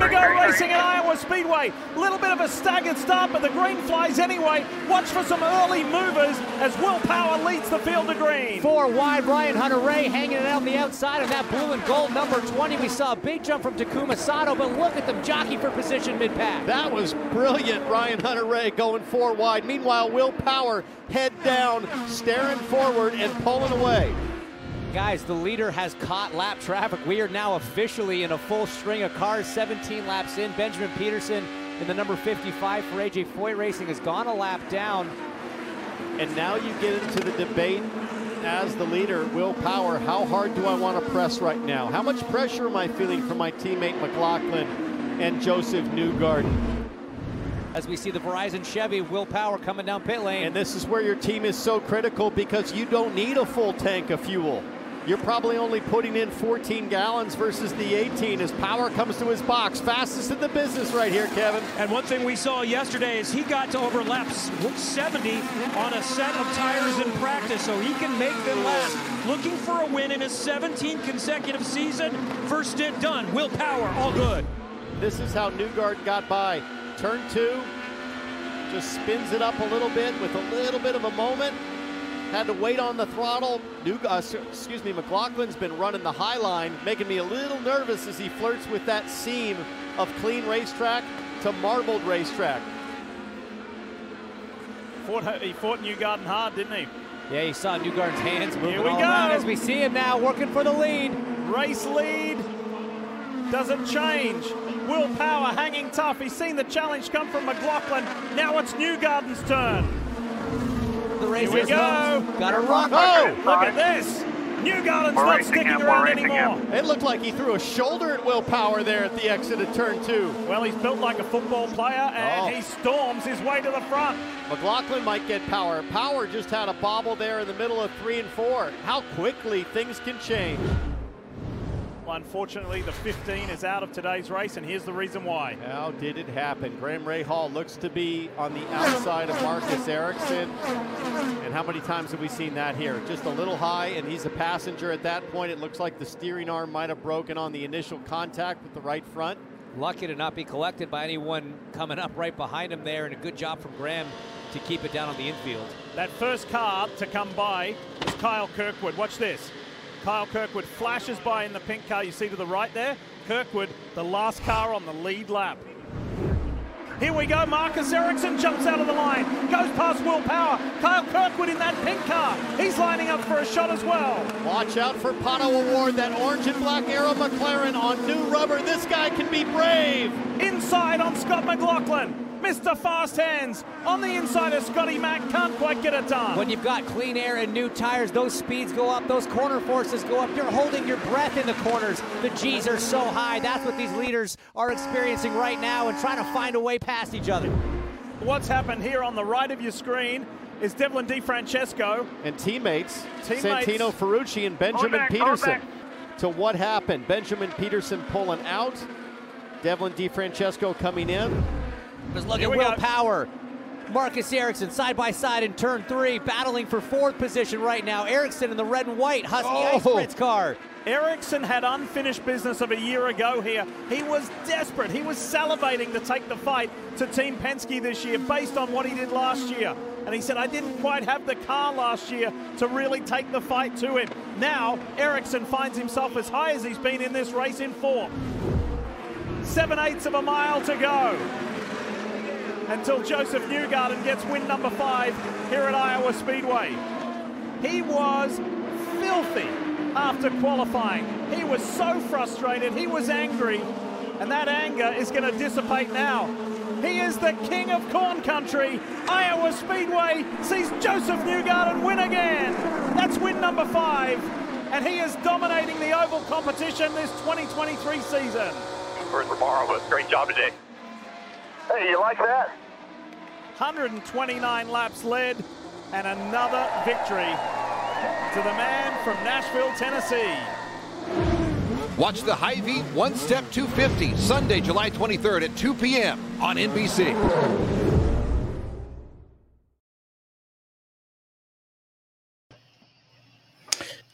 to go racing at Iowa Speedway. Little bit of a staggered start, but the green flies anyway. Watch for some early movers as Will Power leads the field to green. Four wide, Ryan Hunter-Reay hanging it out the outside of that blue and gold number 20. We saw a big jump from Takuma Sato, but look at them jockey for position mid-pack. That was brilliant, Ryan Hunter-Reay going four wide. Meanwhile, Will Power head down, staring forward and pulling away. Guys, the leader has caught lap traffic. We are now officially in a full string of cars, 17 laps in. Benjamin Pedersen in the number 55 for AJ Foyt Racing has gone a lap down. And now you get into the debate as the leader, Will Power, how hard do I want to press right now? How much pressure am I feeling from my teammate McLaughlin and Josef Newgarden? As we see the Verizon Chevy, Will Power coming down pit lane. And this is where your team is so critical because you don't need a full tank of fuel. You're probably only putting in 14 gallons versus the 18 as Power comes to his box. Fastest in the business right here, Kevin. And one thing we saw yesterday is he got to overlap 70 on a set of tires in practice, so he can make them last. Looking for a win in his 17th consecutive season. First stint done. Will Power, all good. This is how Newgard got by. Turn two, just spins it up a little bit with a little bit of a moment had to wait on the throttle. New, uh, excuse me, McLaughlin's been running the high line, making me a little nervous as he flirts with that seam of clean racetrack to marbled racetrack. Fought, he fought Newgarden hard, didn't he? Yeah, he saw Newgarden's hands moving Here we all go. around as we see him now working for the lead. Race lead doesn't change. Will Power hanging tough. He's seen the challenge come from McLaughlin. Now it's Newgarden's turn. The race Here we go. Got to run. Oh, Look at this. Newgarden's We're not sticking him, around anymore. him. It looked like he threw a shoulder at Will Power there at the exit of turn two. Well, he's built like a football player, and Oh. he storms his way to the front. McLaughlin might get power. Power just had a bobble there in the middle of three and four. How quickly things can change. Well, unfortunately, the 15 is out of today's race, and here's the reason why. How did it happen? Graham Rahal looks to be on the outside of Marcus Ericsson. And how many times have we seen that here? Just a little high, and he's a passenger at that point. It looks like the steering arm might have broken on the initial contact with the right front. Lucky to not be collected by anyone coming up right behind him there, and a good job from Graham to keep it down on the infield. That first car to come by is Kyle Kirkwood. Watch this. Kyle Kirkwood flashes by in the pink car you see to the right there. Kirkwood, the last car on the lead lap. Here we go. Marcus Ericsson jumps out of the line, goes past Will Power. Kyle Kirkwood in that pink car. He's lining up for a shot as well. Watch out for Pato O'Ward, that orange and black Arrow McLaren on new rubber. This guy can be brave. Inside on Scott McLaughlin. Mr. Fast Hands on the inside of Scotty Mack. Can't quite get it done. When you've got clean air and new tires, those speeds go up, those corner forces go up. You're holding your breath in the corners. The G's are so high. That's what these leaders are experiencing right now and trying to find a way past each other. What's happened here on the right of your screen is Devlin DiFrancesco. And teammates, Teammates. Santino Ferrucci and Benjamin back, Pedersen. To what happened? Benjamin Pedersen pulling out. Devlin DiFrancesco coming in. Just look Here at Will. Power. Marcus Ericsson side by side in turn three, battling for fourth position right now. Ericsson in the red and white Husky Ice Oh. Fritz car. Ericsson had unfinished business of a year ago here. He was desperate. He was salivating to take the fight to Team Penske this year based on what he did last year. And he said, I didn't quite have the car last year to really take the fight to him. Now, Ericsson finds himself as high as he's been in this race in fourth. Seven eighths of a mile to go until Josef Newgarden gets win number five here at Iowa Speedway. He was filthy after qualifying. He was so frustrated, he was angry, and that anger is going to dissipate now. He is the king of corn country. Iowa Speedway sees Josef Newgarden win again. That's win number five, and he is dominating the oval competition this 2023 season. First for. Great job today. Hey, you like that? 129 laps led, and another victory to the man from Nashville, Tennessee. Watch the Hy-Vee One Step 250 Sunday, July 23rd at 2 p.m. on NBC.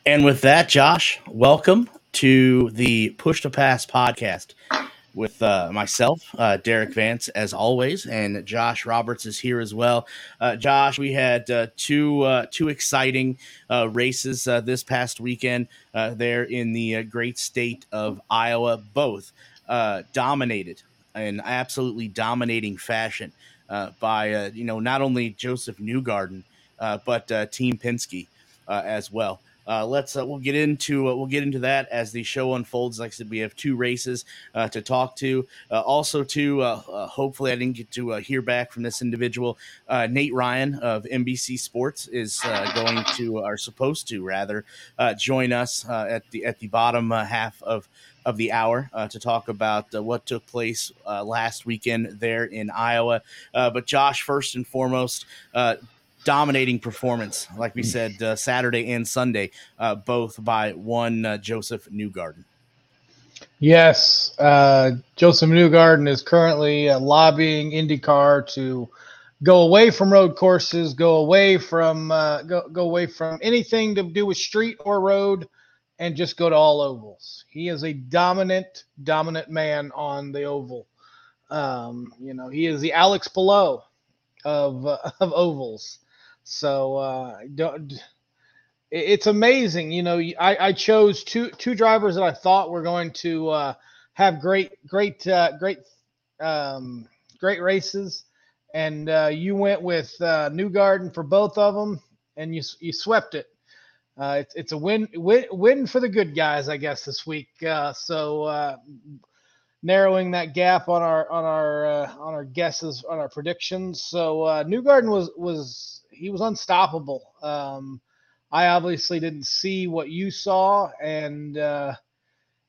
And with that, Josh, welcome to the Push to Pass podcast. With uh, myself, uh, Derik Vance, as always, and Josh Roberts is here as well. Uh, Josh, we had uh, two uh, two exciting uh, races this past weekend there in the great state of Iowa, both dominated in absolutely dominating fashion by you know not only Josef Newgarden but Team Penske as well. Uh, let's uh, we'll get into uh, we'll get into that as the show unfolds. Like I said, we have two races uh, to talk to. Uh, also, to uh, hopefully, I didn't get to hear back from this individual. Nate Ryan of NBC Sports is going to, are supposed to rather, join us at the at the bottom half of of the hour uh, to talk about uh, what took place uh, last weekend there in Iowa. but Josh, first and foremost, dominating performance, like we said, uh, Saturday and Sunday, uh, both by one uh, Josef Newgarden. Yes, uh, Josef Newgarden is currently uh, lobbying IndyCar to go away from road courses, go away from uh, go go away from anything to do with street or road, and just go to all ovals. He is a dominant, dominant man on the oval. Um, you know, he is the Alex Palou of of ovals. So uh, don't. It's amazing, you know. I, I chose two two drivers that I thought were going to uh, have great great uh, great um, great races, and uh, you went with uh, Newgarden for both of them, and you you swept it. Uh, it's it's a win, win win for the good guys, I guess, this week. Uh, so uh, narrowing that gap on our on our uh, on our guesses on our predictions. So uh, Newgarden was was he was unstoppable. Um, I obviously didn't see what you saw, and uh,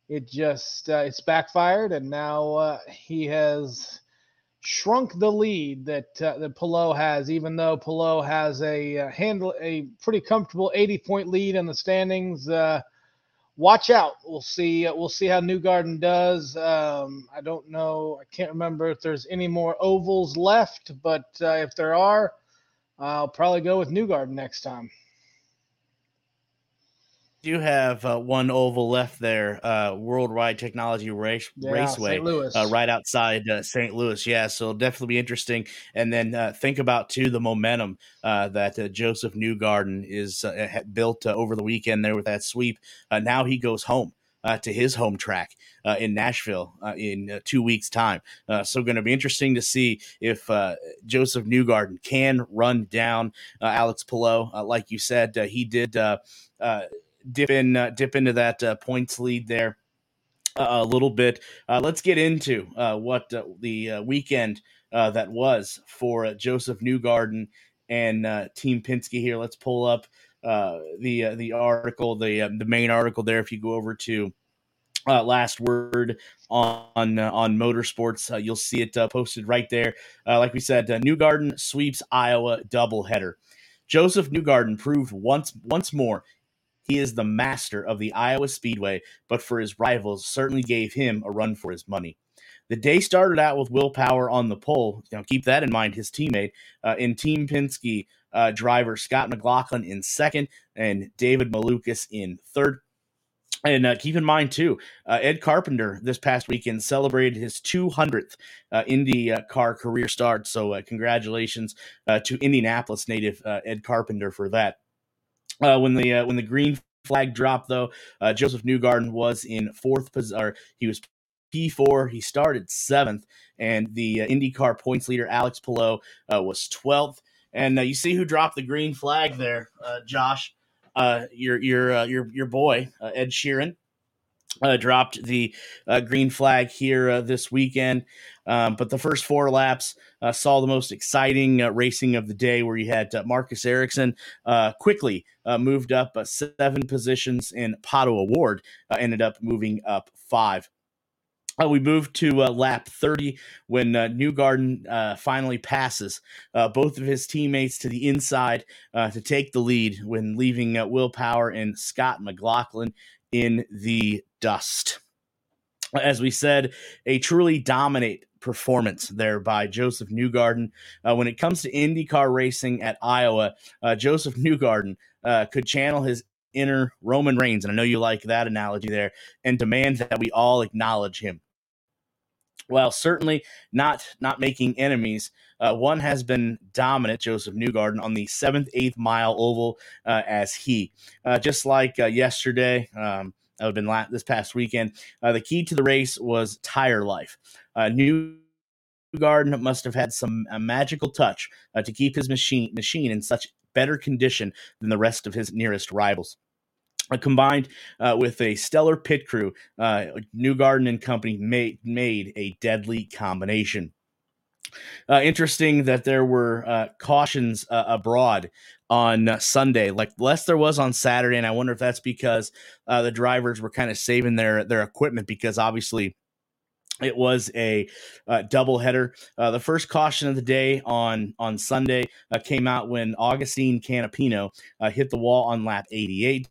it just uh, it's backfired, and now uh, he has shrunk the lead that uh, that Palou has. Even though Palou has a uh, handle a pretty comfortable 80 point lead in the standings. Uh, watch out. We'll see. We'll see how Newgarden does. Um, I don't know. I can't remember if there's any more ovals left, but uh, if there are, I'll probably go with Newgarden next time. You have uh, one oval left there, uh, Worldwide Technology Race, yeah, Raceway, uh, right outside uh, St. Louis. Yeah, so it'll definitely be interesting. And then uh, think about too the momentum uh, that Josef Newgarden is built over the weekend there with that sweep. now he goes home uh, to his home track uh, in Nashville uh, in uh, two weeks' time. Uh, so, going to be interesting to see if uh, Josef Newgarden can run down Alex Palou. like you said, he did dip in, dip into that points lead there a little bit. let's get into what the weekend that was for Josef Newgarden and Team Penske here. Let's pull up uh, the uh, the article, the uh, the main article there. If you go over to uh, last word on uh, on motorsports, uh, you'll see it posted right there. like we said, Newgarden sweeps Iowa doubleheader. Josef Newgarden proved once once more he is the master of the Iowa Speedway, but for his rivals, certainly gave him a run for his money. The day started out with Will Power on the pole. Now, keep that in mind. His teammate uh, in Team Penske uh, driver Scott McLaughlin in second, and David Malukas in third. And uh, keep in mind too, uh, Ed Carpenter this past weekend celebrated his 200th uh, Indy uh, car career start. So uh, congratulations uh, to Indianapolis native Ed Carpenter for that. when the when the green flag dropped, though, Josef Newgarden was in fourth position, he was P4. He started seventh, and the IndyCar points leader Alex Palou was 12th. And uh, you see who dropped the green flag there, uh, Josh. Uh, your your uh, your your boy uh, Ed Sheeran uh, dropped the green flag here this weekend. Um, but the first four laps saw the most exciting racing of the day, where you had Marcus Ericsson quickly moved up seven positions, and Pato O'Ward ended up moving up five. Uh, we move to uh, lap 30 when uh, Newgarden uh, finally passes uh, both of his teammates to the inside uh, to take the lead when leaving Will Power and Scott McLaughlin in the dust. As we said, a truly dominate performance there by Josef Newgarden. when it comes to IndyCar racing at Iowa, Josef Newgarden could channel his inner Roman Reigns, and I know you like that analogy there, and demand that we all acknowledge him Well, certainly not not making enemies. Uh, one has been dominant, Josef Newgarden, on the seventh, eighth mile oval uh, as he. Uh, just like uh, yesterday, um, have been la- this past weekend. Uh, the key to the race was tire life. Uh, Newgarden must have had some magical touch to keep his machine machine in such better condition than the rest of his nearest rivals. Uh, combined uh, with a stellar pit crew, uh, Newgarden and Company made made a deadly combination. Uh, interesting that there were uh, cautions uh, abroad on Sunday, like less there was on Saturday, and I wonder if that's because the drivers were kind of saving their their equipment because obviously it was a uh, double header. Uh, the first caution of the day on on Sunday uh, came out when Augustine Canapino hit the wall on lap 88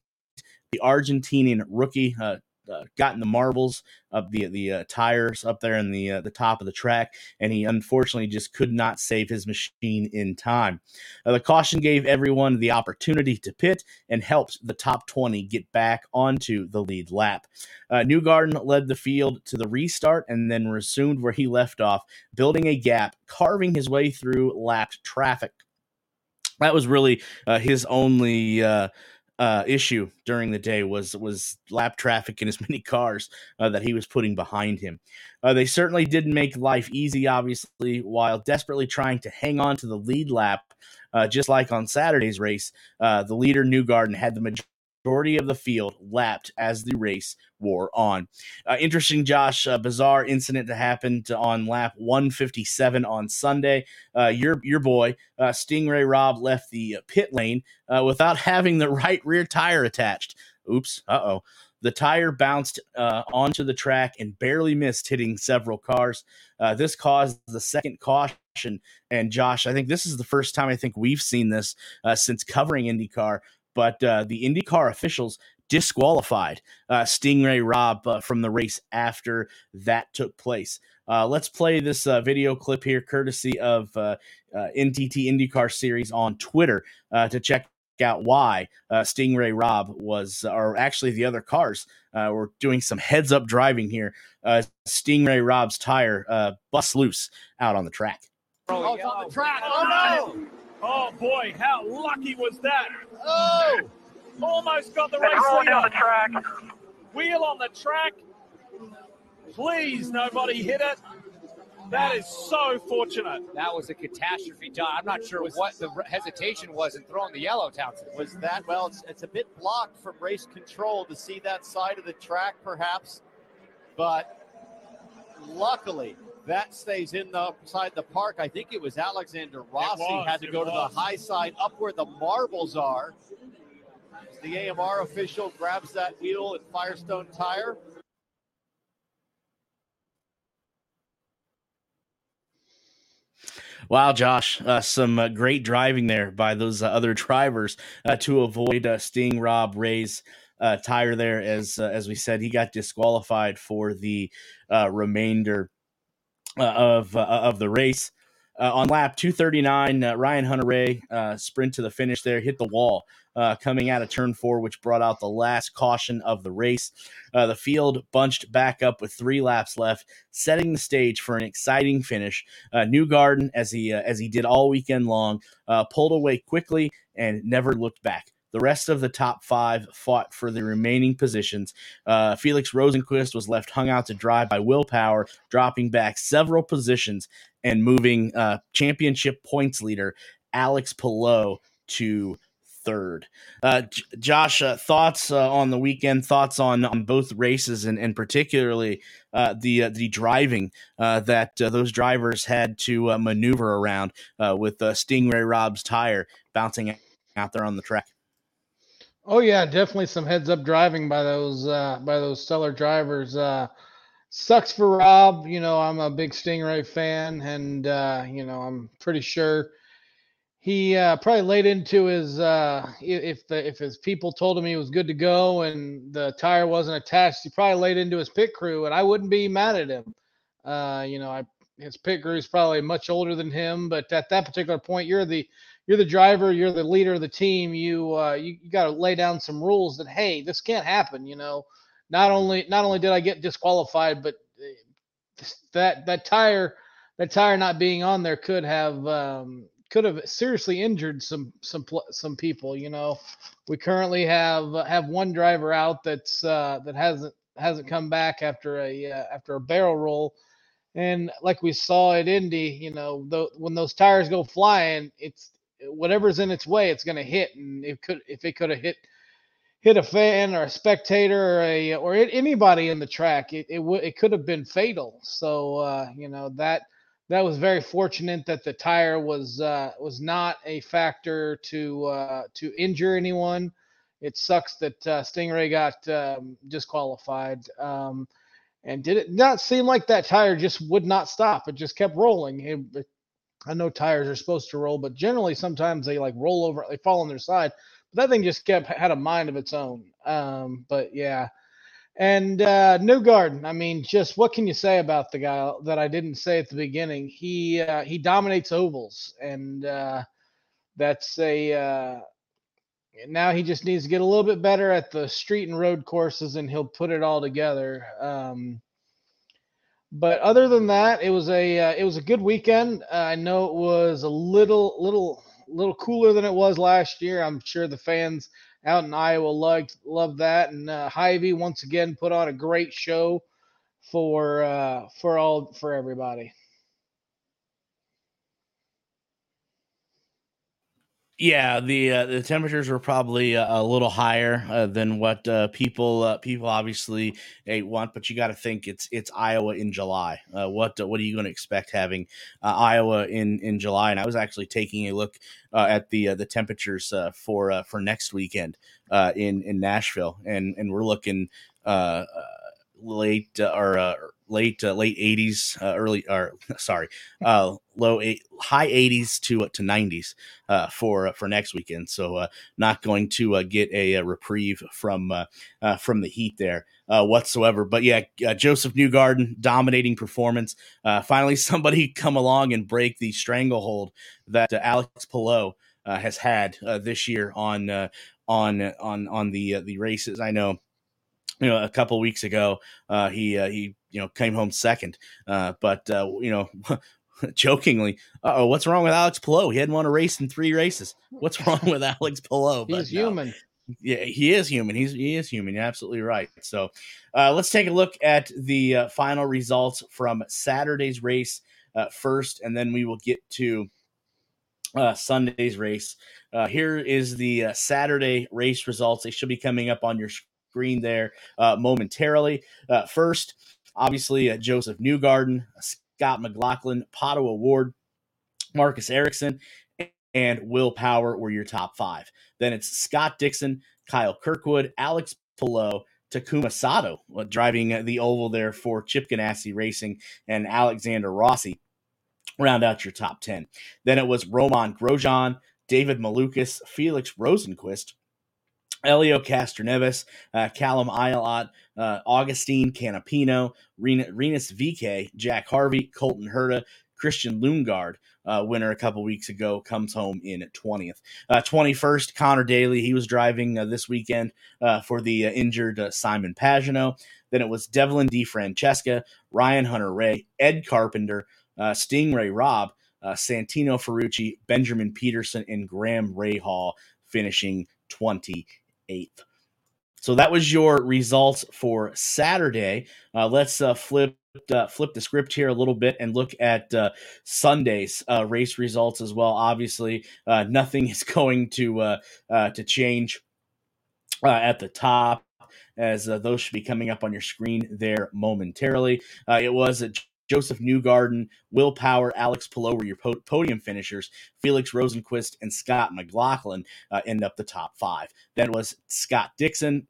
the Argentinian rookie uh, uh, got in the marbles of the the uh, tires up there in the uh, the top of the track, and he unfortunately just could not save his machine in time. Uh, the caution gave everyone the opportunity to pit and helped the top 20 get back onto the lead lap. Uh, Newgarden led the field to the restart and then resumed where he left off, building a gap, carving his way through lapped traffic. That was really uh, his only uh, issue during the day was was lap traffic in as many cars uh, that he was putting behind him. Uh, they certainly didn't make life easy, obviously, while desperately trying to hang on to the lead lap. Uh, just like on Saturday's race, uh, the leader Newgarden had the majority majority of the field lapped as the race wore on. Uh, interesting, Josh, uh, bizarre incident that happened on lap 157 on Sunday. Uh, your your boy uh, Sting Ray Robb left the pit lane uh, without having the right rear tire attached. Oops. Uh oh. The tire bounced uh, onto the track and barely missed hitting several cars. this caused the second caution. And Josh, I think this is the first time I think we've seen this since covering IndyCar but uh, the IndyCar officials disqualified uh, Sting Ray Robb uh, from the race after that took place. Uh, let's play this uh, video clip here, courtesy of uh, NTT IndyCar Series on Twitter, to check out why Sting Ray Robb was, or actually the other cars were doing some heads up driving here. Sting Ray Robb's tire bust loose out on the track. Oh, on the track. Oh, no. Oh boy, how lucky was that? Oh, almost got the race leader. down the track. Wheel on the track. Please, nobody hit it. That is so fortunate. That was a catastrophe, John. I'm not sure was, what the hesitation was in throwing the yellow, Townsend. Was that, well, it's, it's a bit blocked from race control to see that side of the track, perhaps. But luckily, that stays in the side the park. I think it was Alexander Rossi was, had to go was. to the high side up where the marbles are. The AMR official grabs that wheel and Firestone tire. Wow, Josh, uh, some uh, great driving there by those uh, other drivers uh, to avoid uh, Sting Rob Ray's uh, tire there. As as we said, he got disqualified for the remainder uh, of uh, of the race. Uh, on lap 239, uh, Ryan Hunter-Reay uh, sprint to the finish there, hit the wall uh, coming out of turn four, which brought out the last caution of the race. the field bunched back up with three laps left, setting the stage for an exciting finish. Newgarden, as he as he did all weekend long, pulled away quickly and never looked back. The rest of the top five fought for the remaining positions. Uh, Felix Rosenqvist was left hung out to dry by Will Power, dropping back several positions and moving uh, championship points leader Alex Palou to third. Uh, J- Josh, uh, thoughts uh, on the weekend? Thoughts on on both races, and and particularly uh, the uh, the driving uh, that those drivers had to maneuver around with Sting Ray Robb's tire bouncing out there on the track. Oh yeah, definitely some heads up driving by those uh, by those stellar drivers. Uh, sucks for Rob. You know, I'm a big Stingray fan, and uh, you know, I'm pretty sure he uh, probably laid into his uh, if the if his people told him he was good to go and the tire wasn't attached, he probably laid into his pit crew, and I wouldn't be mad at him. Uh, you know, I his pit crew is probably much older than him, but at that particular point, you're the you're the driver, you're the leader of the team. You uh, you, you got to lay down some rules that hey, this can't happen. You know, not only not only did I get disqualified, but uh, that that tire that tire not being on there could have um, could have seriously injured some some some people. You know, we currently have have one driver out that's uh, that hasn't hasn't come back after a uh, after a barrel roll, and like we saw at Indy, you know, the, when those tires go flying, it's whatever's in its way, it's going to hit, and it could if it could have hit hit a fan or a spectator or a or anybody in the track, it it, it could have been fatal. So uh, you know that that was very fortunate that the tire was uh, was not a factor to uh, to injure anyone. It sucks that uh, Stingray got um, disqualified. Um, and did it not seem like that tire just would not stop? It just kept rolling. It, it, I know tires are supposed to roll, but generally sometimes they like roll over, they fall on their side. But that thing just kept had a mind of its own. Um, but yeah, and uh, Newgarden, I mean, just what can you say about the guy that I didn't say at the beginning? He uh, he dominates ovals, and uh, that's a uh, now he just needs to get a little bit better at the street and road courses, and he'll put it all together. Um, but other than that, it was a uh, it was a good weekend. Uh, I know it was a little little little cooler than it was last year. I'm sure the fans out in Iowa loved loved that. And uh, once again put on a great show for uh, for all for everybody. Yeah, the uh, the temperatures were probably a, a little higher uh, than what uh, people uh, people obviously eh, want, but you got to think it's it's Iowa in July. Uh, what what are you going to expect having uh, Iowa in in July? And I was actually taking a look at the the temperatures for for next weekend in in Nashville, and and we're looking late or late uh, late 80s uh, early or sorry uh, low eight, high 80s to uh, to 90s uh, for uh, for next weekend. So uh, not going to uh, get a, a, reprieve from from the heat there whatsoever. But yeah Josef Newgarden dominating performance. Finally somebody come along and break the stranglehold that Alex Palou has had this year on on on on the the races. I know you know, a couple weeks ago, uh, he uh, he you know came home second. Uh, but uh, you know, jokingly, oh, what's wrong with Alex Palou? He hadn't won a race in three races. What's wrong with Alex Palou? He's human. Yeah, he is human. He's he is human. You're absolutely right. So, uh, let's take a look at the uh, final results from Saturday's race uh, first, and then we will get to uh, Sunday's race. Uh, here is the uh, Saturday race results. They should be coming up on your screen there uh, momentarily. Uh, first, obviously, uh, Josef Newgarden, Scott McLaughlin, Pato O'Ward, Marcus Ericsson, and Will Power were your top five. Then it's Scott Dixon, Kyle Kirkwood, Alex Palou, Takuma Sato uh, driving the oval there for Chip Ganassi Racing, and Alexander Rossi round out your top 10. Then it was Romain Grosjean, David Malukas, Felix Rosenqvist, Helio Castroneves, uh, Callum Ilott, uh, Augustine Canapino, Rinus VeeKay, Jack Harvey, Colton Herta, Christian Lundgaard, uh, winner a couple weeks ago, comes home in 20th. Uh, 21st, Conor Daly. He was driving uh, this weekend uh, for the uh, injured uh, Simon Pagenaud. Then it was Devlin DiFrancesco, Ryan Hunter-Reay, Ed Carpenter, Sting Ray Robb, Santino Ferrucci, Benjamin Pedersen, and Graham Rahal finishing 20 8th. So that was your results for Saturday. Uh, let's uh, flip uh, flip the script here a little bit and look at uh, Sunday's uh, race results as well. Obviously, uh, nothing is going to to change at the top as those should be coming up on your screen there momentarily. it was Josef Newgarden, Will Power, Alex Palou were your po- podium finishers. Felix Rosenqvist and Scott McLaughlin uh, end up the top five. Then it was Scott Dixon,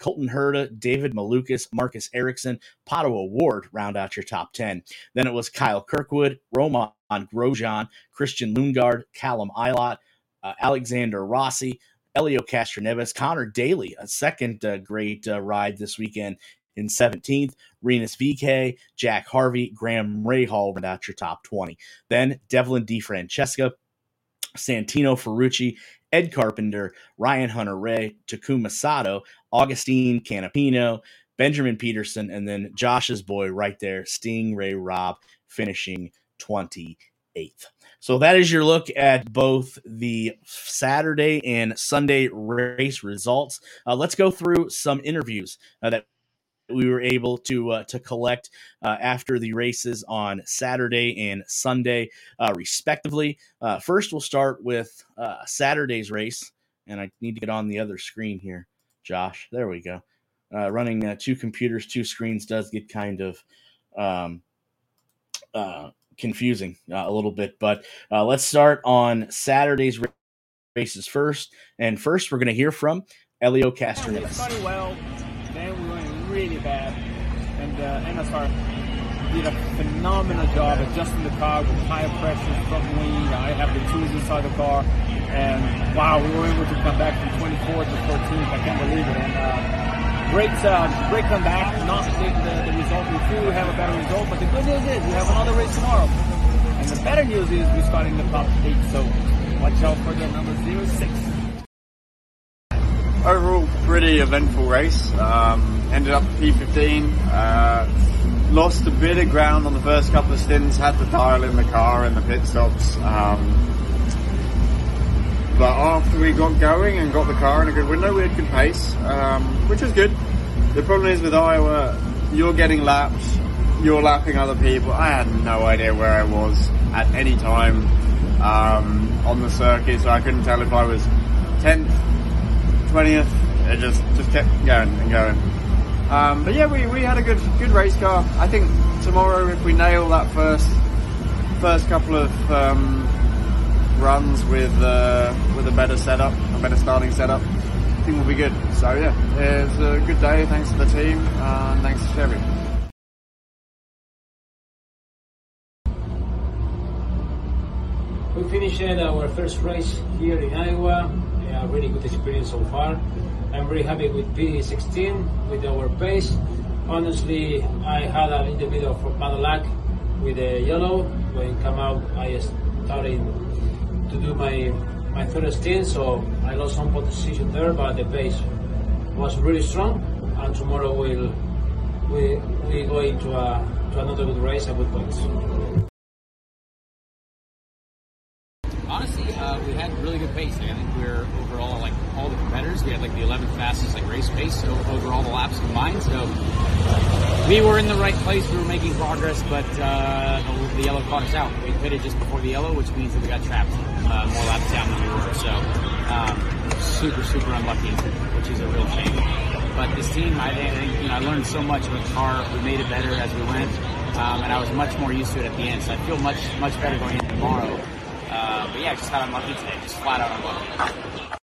Colton Herta, David Malukas, Marcus Ericsson, Pato O'Ward round out your top 10. Then it was Kyle Kirkwood, Romain Grosjean, Christian Lundgaard, Callum Ilott, uh, Alexander Rossi, Helio Castroneves, Conor Daly, a second uh, great uh, ride this weekend, in 17th. Rinus VeeKay, Jack Harvey, Graham Rahal round out your top 20. Then Devlin DiFrancesco, Santino Ferrucci, Ed Carpenter, Ryan Hunter-Reay, Takuma Sato, Augustine Canapino, Benjamin Pedersen, and then Josh's boy right there, Sting Ray Robb, finishing 28th. So that is your look at both the Saturday and Sunday race results. Uh, let's go through some interviews uh, that we were able to uh, to collect uh, after the races on Saturday and Sunday, uh, respectively. Uh, first, we'll start with uh, Saturday's race, and I need to get on the other screen here, Josh. There we go. Uh, running two computers, two screens does get kind of um, confusing a little bit. But let's start on Saturday's races first. And first, we're going to hear from Helio Castroneves. Really bad, and uh, MSR did a phenomenal job adjusting the car with higher pressure, front wing. I have the tools inside the car, and wow, we were able to come back from 24th to 14th. I can't believe it. And uh, great, uh, great comeback. Not the, the, result we we have a better result, but the good news is we have another race tomorrow. And the better news is we're starting the top eight, so watch out for the number zero six. Overall, pretty eventful race. Um, ended up P15. Uh, lost a bit of ground on the first couple of stints. Had to dial in the car in the pit stops. Um, but after we got going and got the car in a good window, we had good pace, um, which was good. The problem is with Iowa, you're getting laps, you're lapping other people. I had no idea where I was at any time um, on the circuit, so I couldn't tell if I was 10th, 20th. It just just kept going and going. Um, but yeah, we, we had a good good race car. I think tomorrow, if we nail that first first couple of um, runs with uh, with a better setup, a better starting setup, I think we'll be good. So yeah, it's a good day. Thanks to the team, and thanks to Chevy. We finished our first race here in Iowa. A really good experience so far. I'm very happy with P16 with our pace. Honestly, I had a little bit of bad luck with the yellow. When come out, I started to do my my third stint, so I lost some position there, but the pace was really strong. And tomorrow we'll we we go into a to another good race and good points. Honestly, uh, we had really good pace. I think we are overall like all We had like the 11th fastest like race pace over all the laps combined. So we were in the right place. We were making progress, but uh, the, yellow caught us out. We pitted just before the yellow, which means that we got trapped uh, more laps down than we were. So um, super, super unlucky, which is a real shame. But this team, I you know, I learned so much about the car. We made it better as we went, um, and I was much more used to it at the end. So I feel much, much better going in tomorrow. Uh, but yeah, just got unlucky today, just flat out unlucky.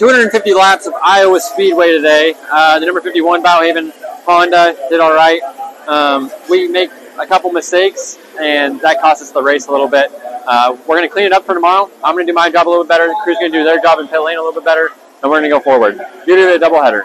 250 laps of Iowa Speedway today. Uh, the number 51 Bauhaven Honda did all right. Um, we make a couple mistakes, and that cost us the race a little bit. Uh, we're going to clean it up for tomorrow. I'm going to do my job a little bit better. The crew's going to do their job in pit lane a little bit better, and we're going to go forward. Beauty of a doubleheader.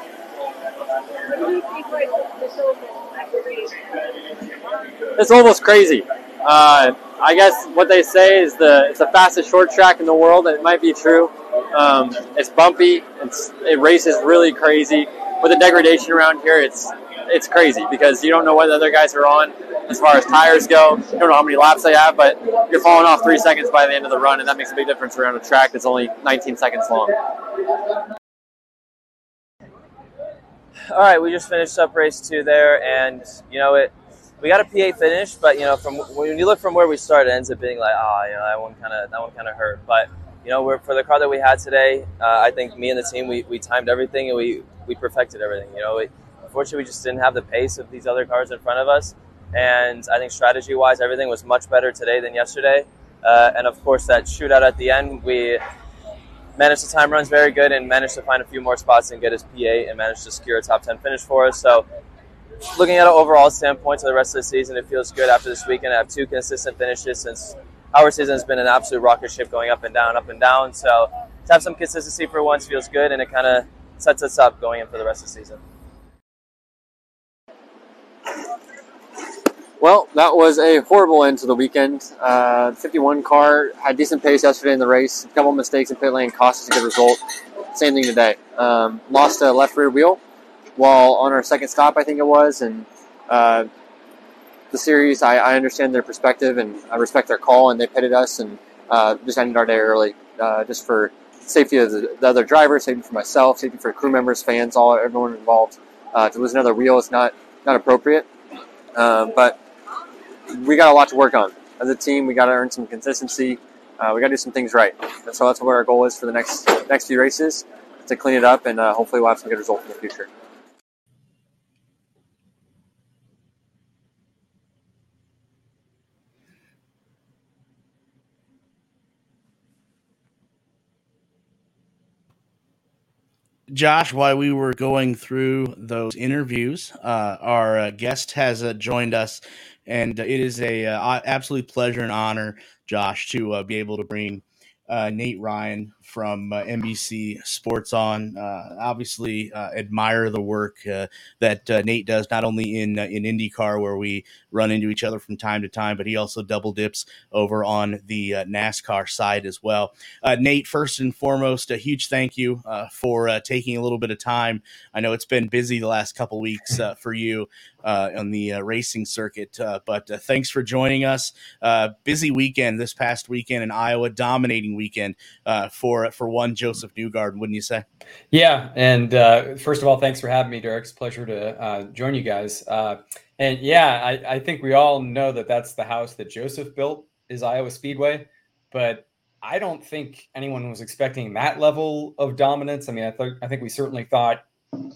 This oval's crazy. Uh, I guess what they say is the it's the fastest short track in the world, and it might be true. Um, it's bumpy. It's, it races really crazy. With the degradation around here, it's it's crazy because you don't know what the other guys are on as far as tires go. You don't know how many laps they have, but you're falling off three seconds by the end of the run, and that makes a big difference around a track that's only 19 seconds long. All right, we just finished up race two there, and you know it. We got a P8 finish, but you know from when you look from where we started, it ends up being like, oh, you know that one kind of that one kind of hurt, but you know, for the car that we had today, uh, I think me and the team, we, we timed everything and we, we perfected everything. You know, we, unfortunately, we just didn't have the pace of these other cars in front of us. And I think strategy wise, everything was much better today than yesterday. Uh, and of course, that shootout at the end, we managed to time runs very good and managed to find a few more spots and get his P8 and managed to secure a top 10 finish for us. So, looking at an overall standpoint to the rest of the season, it feels good after this weekend. I have two consistent finishes since our season has been an absolute rocket ship going up and down, up and down. So to have some consistency for once feels good, and it kind of sets us up going in for the rest of the season. Well, that was a horrible end to the weekend. Uh, 51 car had decent pace yesterday in the race. A couple mistakes in pit lane cost us a good result. Same thing today. Um, lost a left rear wheel while on our second stop, I think it was, and uh, the series. I, I, understand their perspective and I respect their call, and they pitted us and uh, just ended our day early, uh, just for safety of the, the, other drivers, safety for myself, safety for crew members, fans, all everyone involved. Uh, to lose another wheel is not not appropriate, uh, but we got a lot to work on as a team. We got to earn some consistency. Uh, we got to do some things right. And so that's what our goal is for the next next few races to clean it up, and uh, hopefully we'll have some good results in the future. Josh, while we were going through those interviews, uh, our uh, guest has uh, joined us, and it is a uh, absolute pleasure and honor, Josh, to uh, be able to bring uh, Nate Ryan from uh, NBC Sports on. Uh, obviously, uh, admire the work uh, that uh, Nate does, not only in in IndyCar where we run into each other from time to time, but he also double dips over on the NASCAR side as well. Nate, first and foremost, a huge thank you for taking a little bit of time. I know it's been busy the last couple weeks for you on the racing circuit, but thanks for joining us. busy weekend this past weekend in Iowa, dominating weekend for for one Josef Newgarden, wouldn't you say? Yeah, and uh, first of all, thanks for having me, Derik. It's a pleasure to uh, join you guys. Uh, and yeah, I, I, think we all know that that's the house that Josef built is Iowa Speedway, but I don't think anyone was expecting that level of dominance. I mean, I thought I think we certainly thought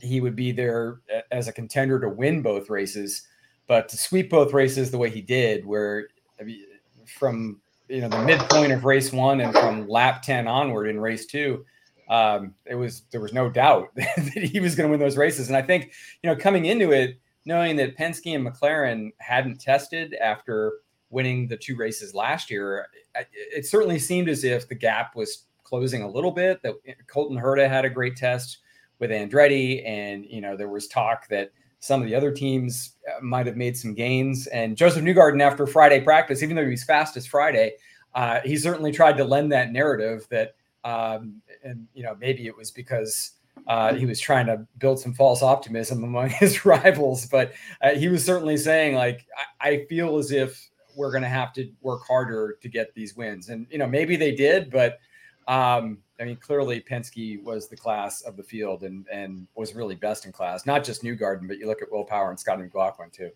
he would be there as a contender to win both races, but to sweep both races the way he did, where I mean, from you know the midpoint of race one and from lap 10 onward in race two um, it was there was no doubt that he was going to win those races. And i think you know coming into it knowing that penske and mclaren hadn't tested after winning the two races last year it certainly seemed as if the gap was closing a little bit that colton herta had a great test with andretti and you know there was talk that some of the other teams uh, might have made some gains. And Josef Newgarden, after Friday practice, even though he was fast as Friday, uh, he certainly tried to lend that narrative that, um, and you know, maybe it was because uh, he was trying to build some false optimism among his rivals, but uh, he was certainly saying, like, I, I feel as if we're going to have to work harder to get these wins. And you know, maybe they did, but um, I mean, clearly Penske was the class of the field and and was really best in class. Not just Newgarden, but you look at Will Power and Scott McLaughlin too.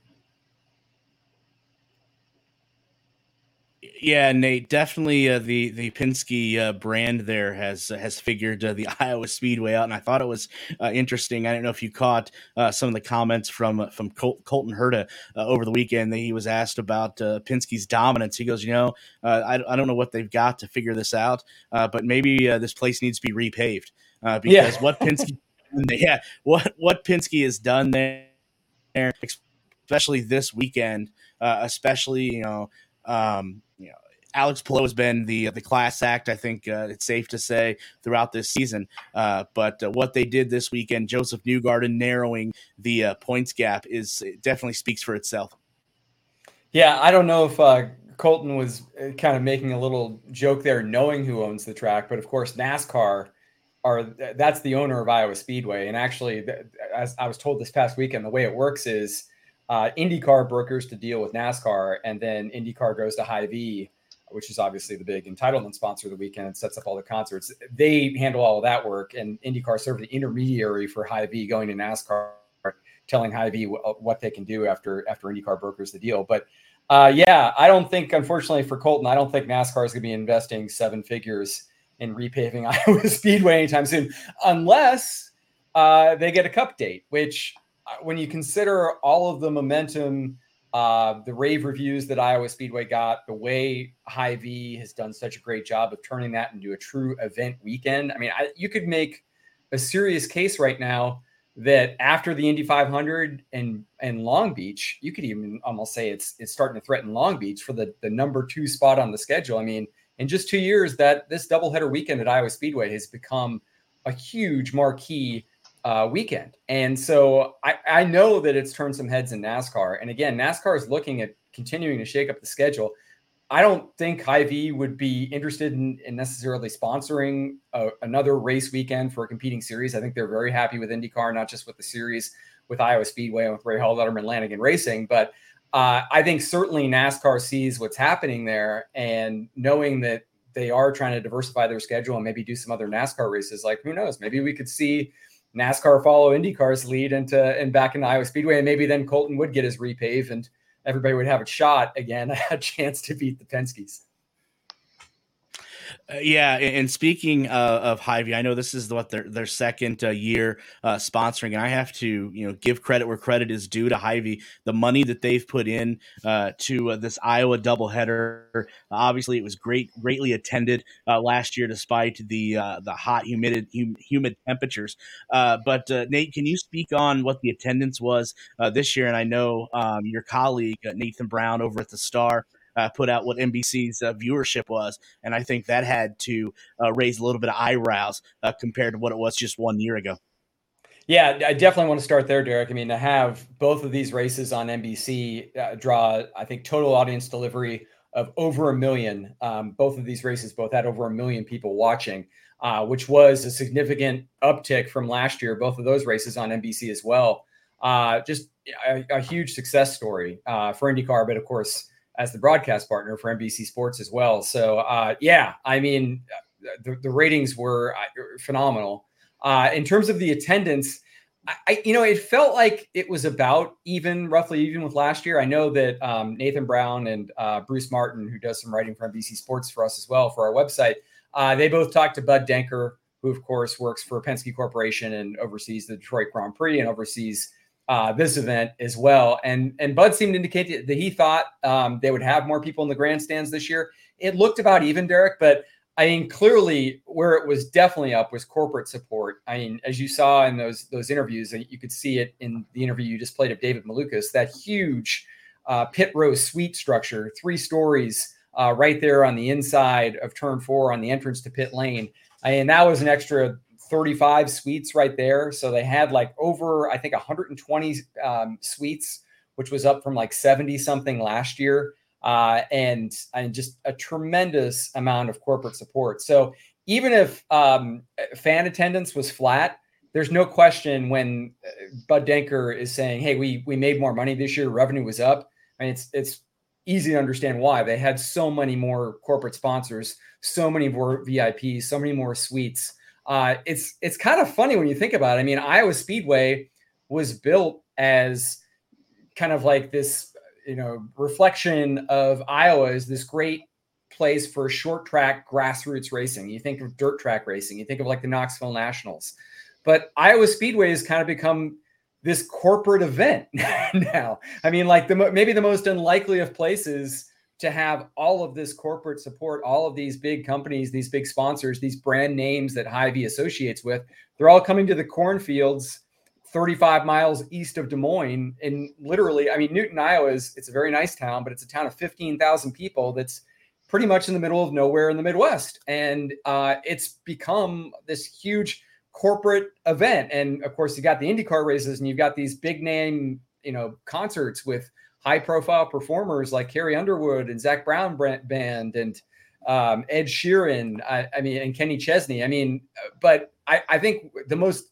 Yeah, Nate, definitely uh, the the Penske uh, brand there has uh, has figured uh, the Iowa Speedway out, and I thought it was uh, interesting. I don't know if you caught uh, some of the comments from from Col- Colton Herta over the weekend. That he was asked about Penske's dominance. He goes, "You know, I, I don't know what they've got to figure this out, but maybe this place needs to be repaved because yeah. what Penske, yeah, what what Penske has done there, especially this weekend, especially you know." Um, you know, Alex Palou has been the the class act. I think uh, it's safe to say throughout this season. Uh, but uh, what they did this weekend, Josef Newgarden narrowing the uh, points gap, is definitely speaks for itself. Yeah, I don't know if uh, Colton was uh, kind of making a little joke there, knowing who owns the track, but of course NASCAR are that's the owner of Iowa Speedway, and actually, as I was told this past weekend, the way it works is uh, IndyCar brokers to deal with NASCAR, and then IndyCar goes to Hy-Vee, which is obviously the big entitlement sponsor of the weekend and sets up all the concerts. They handle all of that work, and IndyCar serves the intermediary for Hy-Vee going to NASCAR, telling Hy-Vee w- uh, what they can do after after IndyCar brokers the deal. But uh, yeah, I don't think, unfortunately for Colton, I don't think NASCAR is going to be investing seven figures in repaving Iowa Speedway anytime soon, unless uh, they get a cup date, which when you consider all of the momentum, uh, the rave reviews that Iowa Speedway got, the way Hy-Vee has done such a great job of turning that into a true event weekend. I mean, I, you could make a serious case right now that after the Indy 500 and and Long Beach, you could even almost say it's it's starting to threaten Long Beach for the the number two spot on the schedule. I mean, in just two years, that this doubleheader weekend at Iowa Speedway has become a huge marquee uh, weekend. And so I, I know that it's turned some heads in NASCAR. And again, NASCAR is looking at continuing to shake up the schedule. I don't think Hy-Vee would be interested in, in necessarily sponsoring a, another race weekend for a competing series. I think they're very happy with IndyCar, not just with the series, with Iowa Speedway and with Rahal Letterman Lanigan Racing. But uh, I think certainly NASCAR sees what's happening there, and knowing that they are trying to diversify their schedule and maybe do some other NASCAR races. Like who knows? Maybe we could see NASCAR follow IndyCar's lead into and back in Iowa Speedway, and maybe then Colton would get his repave and everybody would have a shot again, a chance to beat the Penske's. Uh, yeah, and speaking uh, of Hy-Vee, I know this is what their their second uh, year uh, sponsoring, and I have to you know give credit where credit is due to Hy-Vee. The money that they've put in uh, to this Iowa doubleheader, obviously it was great, greatly attended last year, despite the the hot, humid, hum, humid temperatures. but Nate, can you speak on what the attendance was this year? And I know um, your colleague Nathan Brown over at the Star uh, put out what NBC's uh, viewership was, and I think that had to uh, raise a little bit of eyebrows uh, compared to what it was just one year ago. Yeah, I definitely want to start there, Derek. I mean, to have both of these races on NBC uh, draw, I think, total audience delivery of over a million. Um, both of these races both had over a million people watching, uh, which was a significant uptick from last year. Both of those races on NBC as well. just a, a, huge success story for IndyCar, but of course, as the broadcast partner for NBC Sports as well. So uh, yeah, I mean, the, the ratings were uh, phenomenal. Uh, in terms of the attendance, I, you know, it felt like it was about even, roughly even with last year. I know that um, Nathan Brown and uh, Bruce Martin, who does some writing for NBC Sports for us as well for our website, uh, they both talked to Bud Denker, who of course works for Penske Corporation and oversees the Detroit Grand Prix and oversees uh, this event as well. And and Bud seemed to indicate that he thought um, they would have more people in the grandstands this year. It looked about even, Derek, but I mean, clearly where it was definitely up was corporate support. I mean, as you saw in those those interviews, you could see it in the interview you just played of David Malukas, that huge uh, pit row suite structure, three stories uh, right there on the inside of turn four on the entrance to pit lane. I mean, that was an extra 35 suites right there. So they had like over, I think, 120 um, suites, which was up from like 70 something last year. Uh, and, and just a tremendous amount of corporate support. So even if um, fan attendance was flat, there's no question when uh, Bud Denker is saying, "Hey, we we made more money this year. Revenue was up." I mean, it's it's easy to understand why they had so many more corporate sponsors, so many more VIPs, so many more suites uh, it's it's kind of funny when you think about it. I mean, Iowa Speedway was built as kind of like this, you know, reflection of Iowa as this great place for short track grassroots racing. You think of dirt track racing, you think of like the Knoxville Nationals, but Iowa Speedway has kind of become this corporate event now. I mean, like the maybe the most unlikely of places to have all of this corporate support, all of these big companies, these big sponsors, these brand names that Hy-Vee associates with, they're all coming to the cornfields 35 miles east of Des Moines. And literally, I mean, Newton, Iowa is it's a very nice town, but it's a town of 15,000 people that's pretty much in the middle of nowhere in the Midwest. And uh, it's become this huge corporate event. And of course, you got the IndyCar races and you've got these big name, you know, concerts with high profile performers like Carrie Underwood and Zac Brown Band and um, Ed Sheeran, I, I, mean, and Kenny Chesney. I mean, but I, I, think the most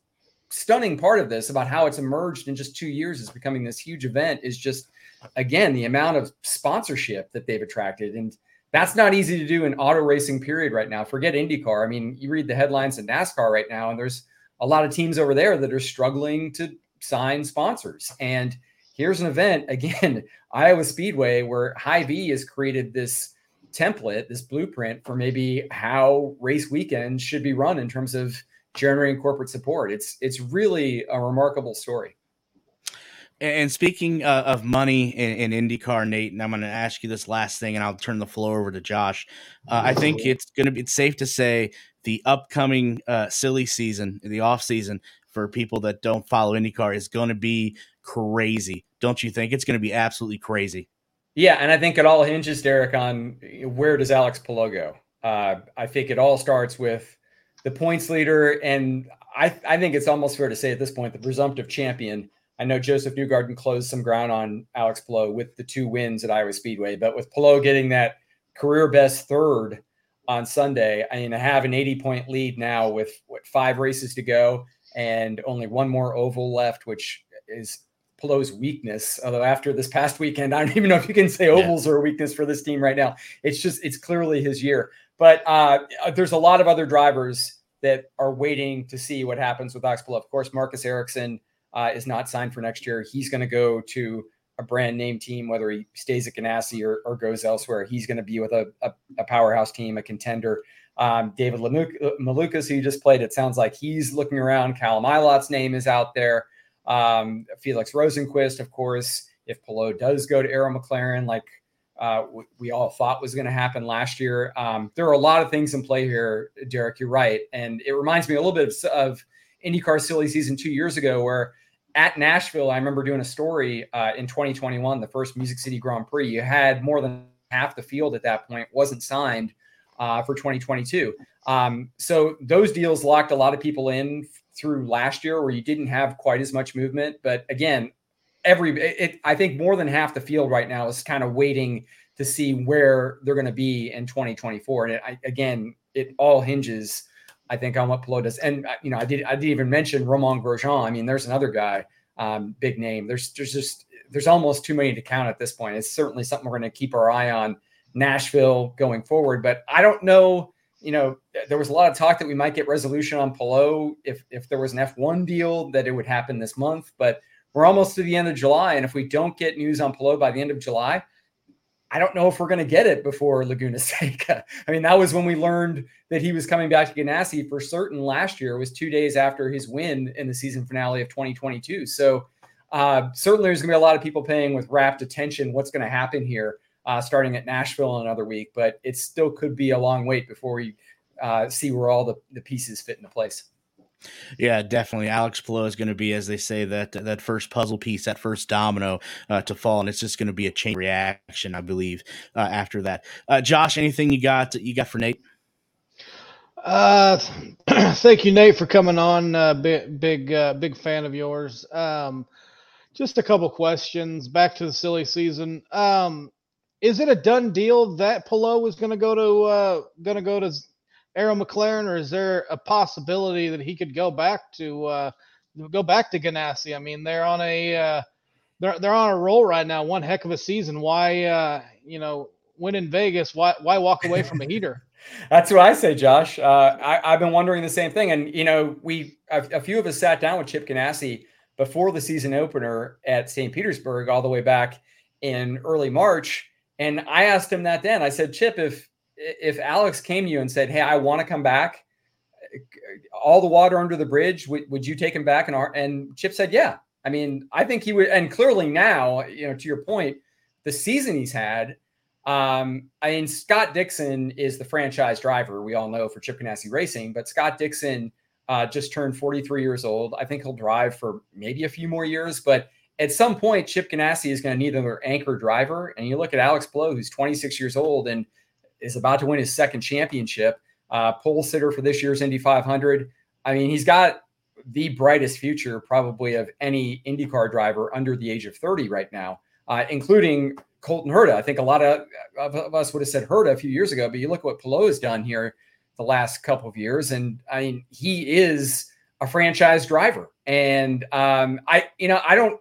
stunning part of this about how it's emerged in just two years is becoming this huge event is just, again, the amount of sponsorship that they've attracted. And that's not easy to do in auto racing period right now. Forget IndyCar. I mean, you read the headlines in NASCAR right now, and there's a lot of teams over there that are struggling to sign sponsors. And here's an event again, Iowa Speedway, where Hy-Vee has created this template, this blueprint for maybe how race weekends should be run in terms of generating corporate support. It's it's really a remarkable story. And speaking uh, of money in, in, IndyCar, Nate, and I'm going to ask you this last thing, and I'll turn the floor over to Josh. Uh, I think it's going to be it's safe to say the upcoming uh, silly season, the off season for people that don't follow IndyCar is going to be crazy. Don't you think? It's going to be absolutely crazy. Yeah, and I think it all hinges, Derek, on where does Alex Palou go. Uh, I think it all starts with the points leader, and I, I think it's almost fair to say at this point the presumptive champion. I know Josef Newgarden closed some ground on Alex Palou with the two wins at Iowa Speedway, but with Palou getting that career best third on Sunday, I mean, have an 80 point lead now with what, five races to go and only one more oval left, which is Palou's weakness. Although after this past weekend, I don't even know if you can say ovals yeah. are a weakness for this team right now. It's just it's clearly his year. But uh, there's a lot of other drivers that are waiting to see what happens with Oxbow. Of course, Marcus Ericsson uh, is not signed for next year. He's going to go to a brand name team, whether he stays at Ganassi or, or goes elsewhere. He's going to be with a, a, a, powerhouse team, a contender. Um, David Malukas, who you just played, it sounds like he's looking around. Callum Ilott's name is out there. Um, Felix Rosenqvist, of course, if Palou does go to Arrow McLaren, like uh, we, we, all thought was going to happen last year. Um, there are a lot of things in play here, Derek. You're right, and it reminds me a little bit of, of IndyCar silly season two years ago, where at Nashville, I remember doing a story uh, in 2021, the first Music City Grand Prix. You had more than half the field at that point wasn't signed uh, for 2022. Um, so those deals locked a lot of people in through last year, where you didn't have quite as much movement. But again, every it, I think more than half the field right now is kind of waiting to see where they're going to be in 2024. And it, I, again, it all hinges, I think, on what Palou does. And uh, you know, I did I did even mention Romain Grosjean. I mean, there's another guy, um, big name. There's there's just there's almost too many to count at this point. It's certainly something we're going to keep our eye on Nashville going forward. But I don't know. You know, there was a lot of talk that we might get resolution on Palou if if there was an F1 deal that it would happen this month, but we're almost to the end of July, and if we don't get news on Palou by the end of July, I don't know if we're going to get it before Laguna Seca. I mean, that was when we learned that he was coming back to Ganassi for certain last year. It was two days after his win in the season finale of 2022. So uh, certainly there's going to be a lot of people paying with rapt attention what's going to happen here uh, starting at Nashville in another week. But it still could be a long wait before we uh, see where all the, the pieces fit into place. Yeah, definitely. Alex Palou is going to be, as they say, that that first puzzle piece, that first domino uh, to fall, and it's just going to be a chain reaction, I believe, uh, after that. Uh, Josh, anything you got you got for Nate? Uh, thank you, Nate, for coming on. Uh, big big uh, big fan of yours. Um, just a couple questions. Back to the silly season. Um, is it a done deal that Palou is going to go to uh, going to go to Arrow McLaren, or is there a possibility that he could go back to uh, go back to Ganassi? I mean, they're on a uh, they're they're on a roll right now. One heck of a season. Why uh, you know win in Vegas? Why why walk away from a heater? That's what I say, Josh. Uh, I, have been wondering the same thing, and you know, we a, a, few of us sat down with Chip Ganassi before the season opener at St. Petersburg, all the way back in early March, and I asked him that then. I said, Chip, if if Alex came to you and said, "Hey, I want to come back," all the water under the bridge, would, would you take him back? And and Chip said, "Yeah." I mean, I think he would. And clearly now, you know, to your point, the season he's had. Um, I mean, Scott Dixon is the franchise driver. We all know for Chip Ganassi Racing, but Scott Dixon uh, just turned 43 years old. I think he'll drive for maybe a few more years, but at some point, Chip Ganassi is going to need another anchor driver. And you look at Alex Palou, who's 26 years old, and is about to win his second championship. Uh, pole sitter for this year's Indy 500. I mean, he's got the brightest future probably of any IndyCar driver under the age of 30 right now, uh, including Colton Herta. I think a lot of, of, us would have said Herta a few years ago, but you look what Palou has done here the last couple of years, and I mean, he is a franchise driver. And um, I, you know, I don't,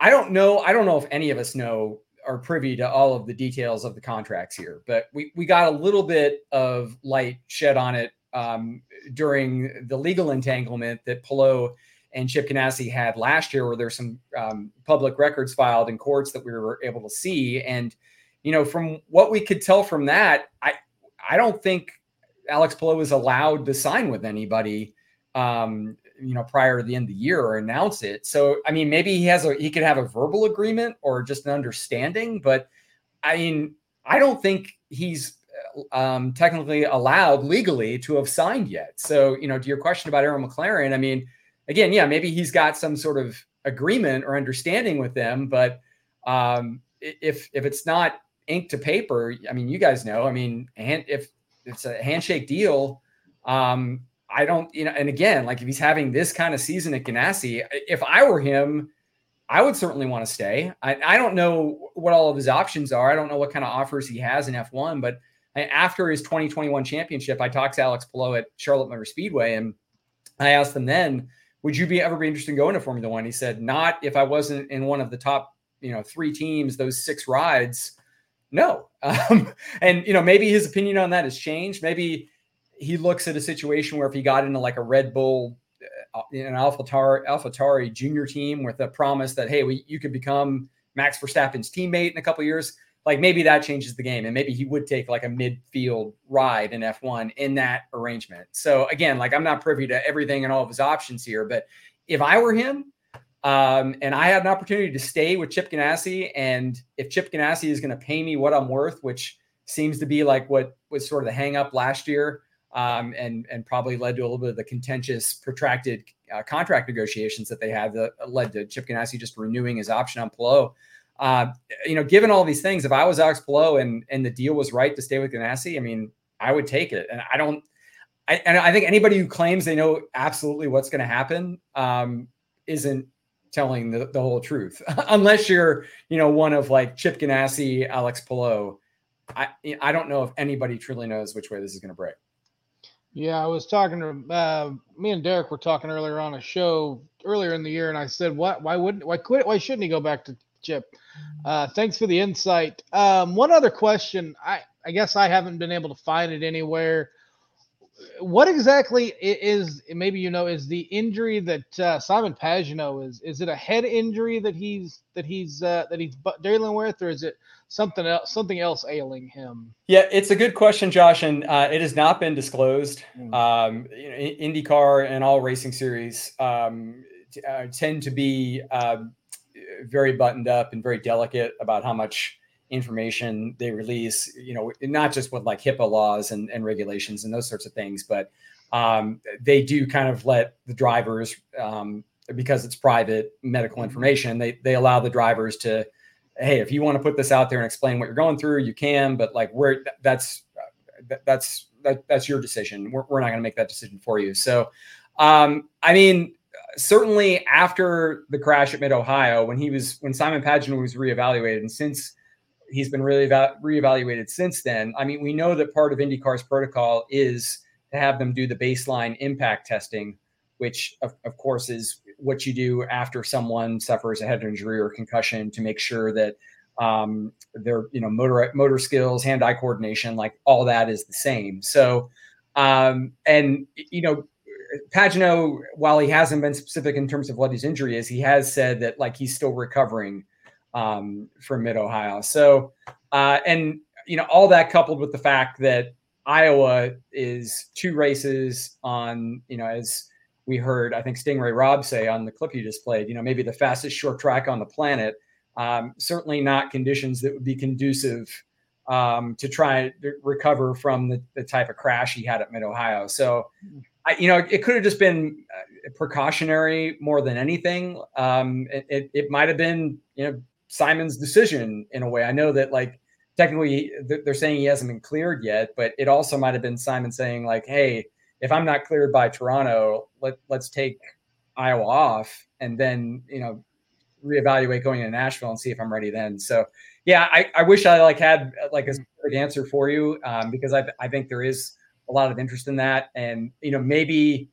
I don't know. I don't know if any of us know are privy to all of the details of the contracts here, but we, we got a little bit of light shed on it um, during the legal entanglement that Palou and Chip Ganassi had last year, where there's some um, public records filed in courts that we were able to see. And, you know, from what we could tell from that, I, I don't think Alex Palou was allowed to sign with anybody um, you know prior to the end of the year or announce it. So I mean, maybe he has a he could have a verbal agreement or just an understanding, but I mean, I don't think he's uh, um, technically allowed legally to have signed yet. So you know, to your question about Arrow McLaren, I mean, again, yeah, maybe he's got some sort of agreement or understanding with them, but um, if if it's not ink to paper, I mean, you guys know, I mean, if it's a handshake deal Um, I don't, you know, and again, like if he's having this kind of season at Ganassi, if I were him, I would certainly want to stay. I, I don't know what all of his options are. I don't know what kind of offers he has in F1, but after his 2021 championship, I talked to Alex Palou at Charlotte Motor Speedway and I asked him then, would you be ever be interested in going to Formula One? He said, not if I wasn't in one of the top, you know, three teams, those six rides. No. Um, and, you know, maybe his opinion on that has changed. Maybe he looks at a situation where if he got into like a Red Bull, uh, an AlphaTauri, AlphaTauri junior team with a promise that, hey, we, you could become Max Verstappen's teammate in a couple years, like maybe that changes the game. And maybe he would take like a midfield ride in F1 in that arrangement. So again, like I'm not privy to everything and all of his options here, but if I were him, um, and I had an opportunity to stay with Chip Ganassi, and if Chip Ganassi is going to pay me what I'm worth, which seems to be like what was sort of the hang up last year, um, and and probably led to a little bit of the contentious, protracted uh, contract negotiations that they had that led to Chip Ganassi just renewing his option on Palou. Uh, you know, given all these things, if I was Alex Palou and and the deal was right to stay with Ganassi, I mean, I would take it. And I don't, I, and I think anybody who claims they know absolutely what's going to happen um, isn't telling the, the whole truth, unless you're, you know, one of like Chip Ganassi, Alex Palou. I I don't know if anybody truly knows which way this is going to break. Yeah, I was talking to uh, me and Derek were talking earlier on a show earlier in the year, and I said, "What? Why wouldn't? Why quit? Why shouldn't he go back to Chip?" Uh, thanks for the insight. Um, one other question. I I guess I haven't been able to find it anywhere what exactly is maybe you know is the injury that uh, Simon Pagenaud is? Is it a head injury that he's that he's uh, that he's dealing with, or is it something else something else ailing him? Yeah, it's a good question, Josh, and uh, it has not been disclosed. Mm. Um, you know, IndyCar and all racing series um, t- uh, tend to be um, very buttoned up and very delicate about how much information they release, you know, not just with like HIPAA laws and, and regulations and those sorts of things, but um, they do kind of let the drivers, um, because it's private medical mm-hmm. information, they, they allow the drivers to, hey, if you want to put this out there and explain what you're going through, you can, but like where that's, that's, that, that's your decision. We're, we're not going to make that decision for you. So, um, I mean, certainly after the crash at Mid Ohio, when he was when Simon Pagenaud was reevaluated, and since he's been really eva- reevaluated since then. I mean, we know that part of IndyCar's protocol is to have them do the baseline impact testing, which of, of course is what you do after someone suffers a head injury or concussion to make sure that um, their you know motor motor skills, hand-eye coordination, like all that is the same. So, um, and you know, Pagenaud, while he hasn't been specific in terms of what his injury is, he has said that like he's still recovering um, Mid Ohio. So, uh, and you know, all that coupled with the fact that Iowa is two races on, you know, as we heard, I think Sting Ray Robb say on the clip you just played, you know, maybe the fastest short track on the planet. Um, certainly not conditions that would be conducive um, to try to recover from the, the, type of crash he had at Mid Ohio. So, I, you know, it could have just been uh, precautionary more than anything. Um, it, it might have been, you know, Simon's decision in a way. I know that like technically they're saying he hasn't been cleared yet, but it also might have been Simon saying like, "Hey, if I'm not cleared by Toronto, let let's take Iowa off, and then you know reevaluate going to Nashville and see if I'm ready then." So yeah, I, I wish I like had like a specific answer for you um, because I I think there is a lot of interest in that, and you know maybe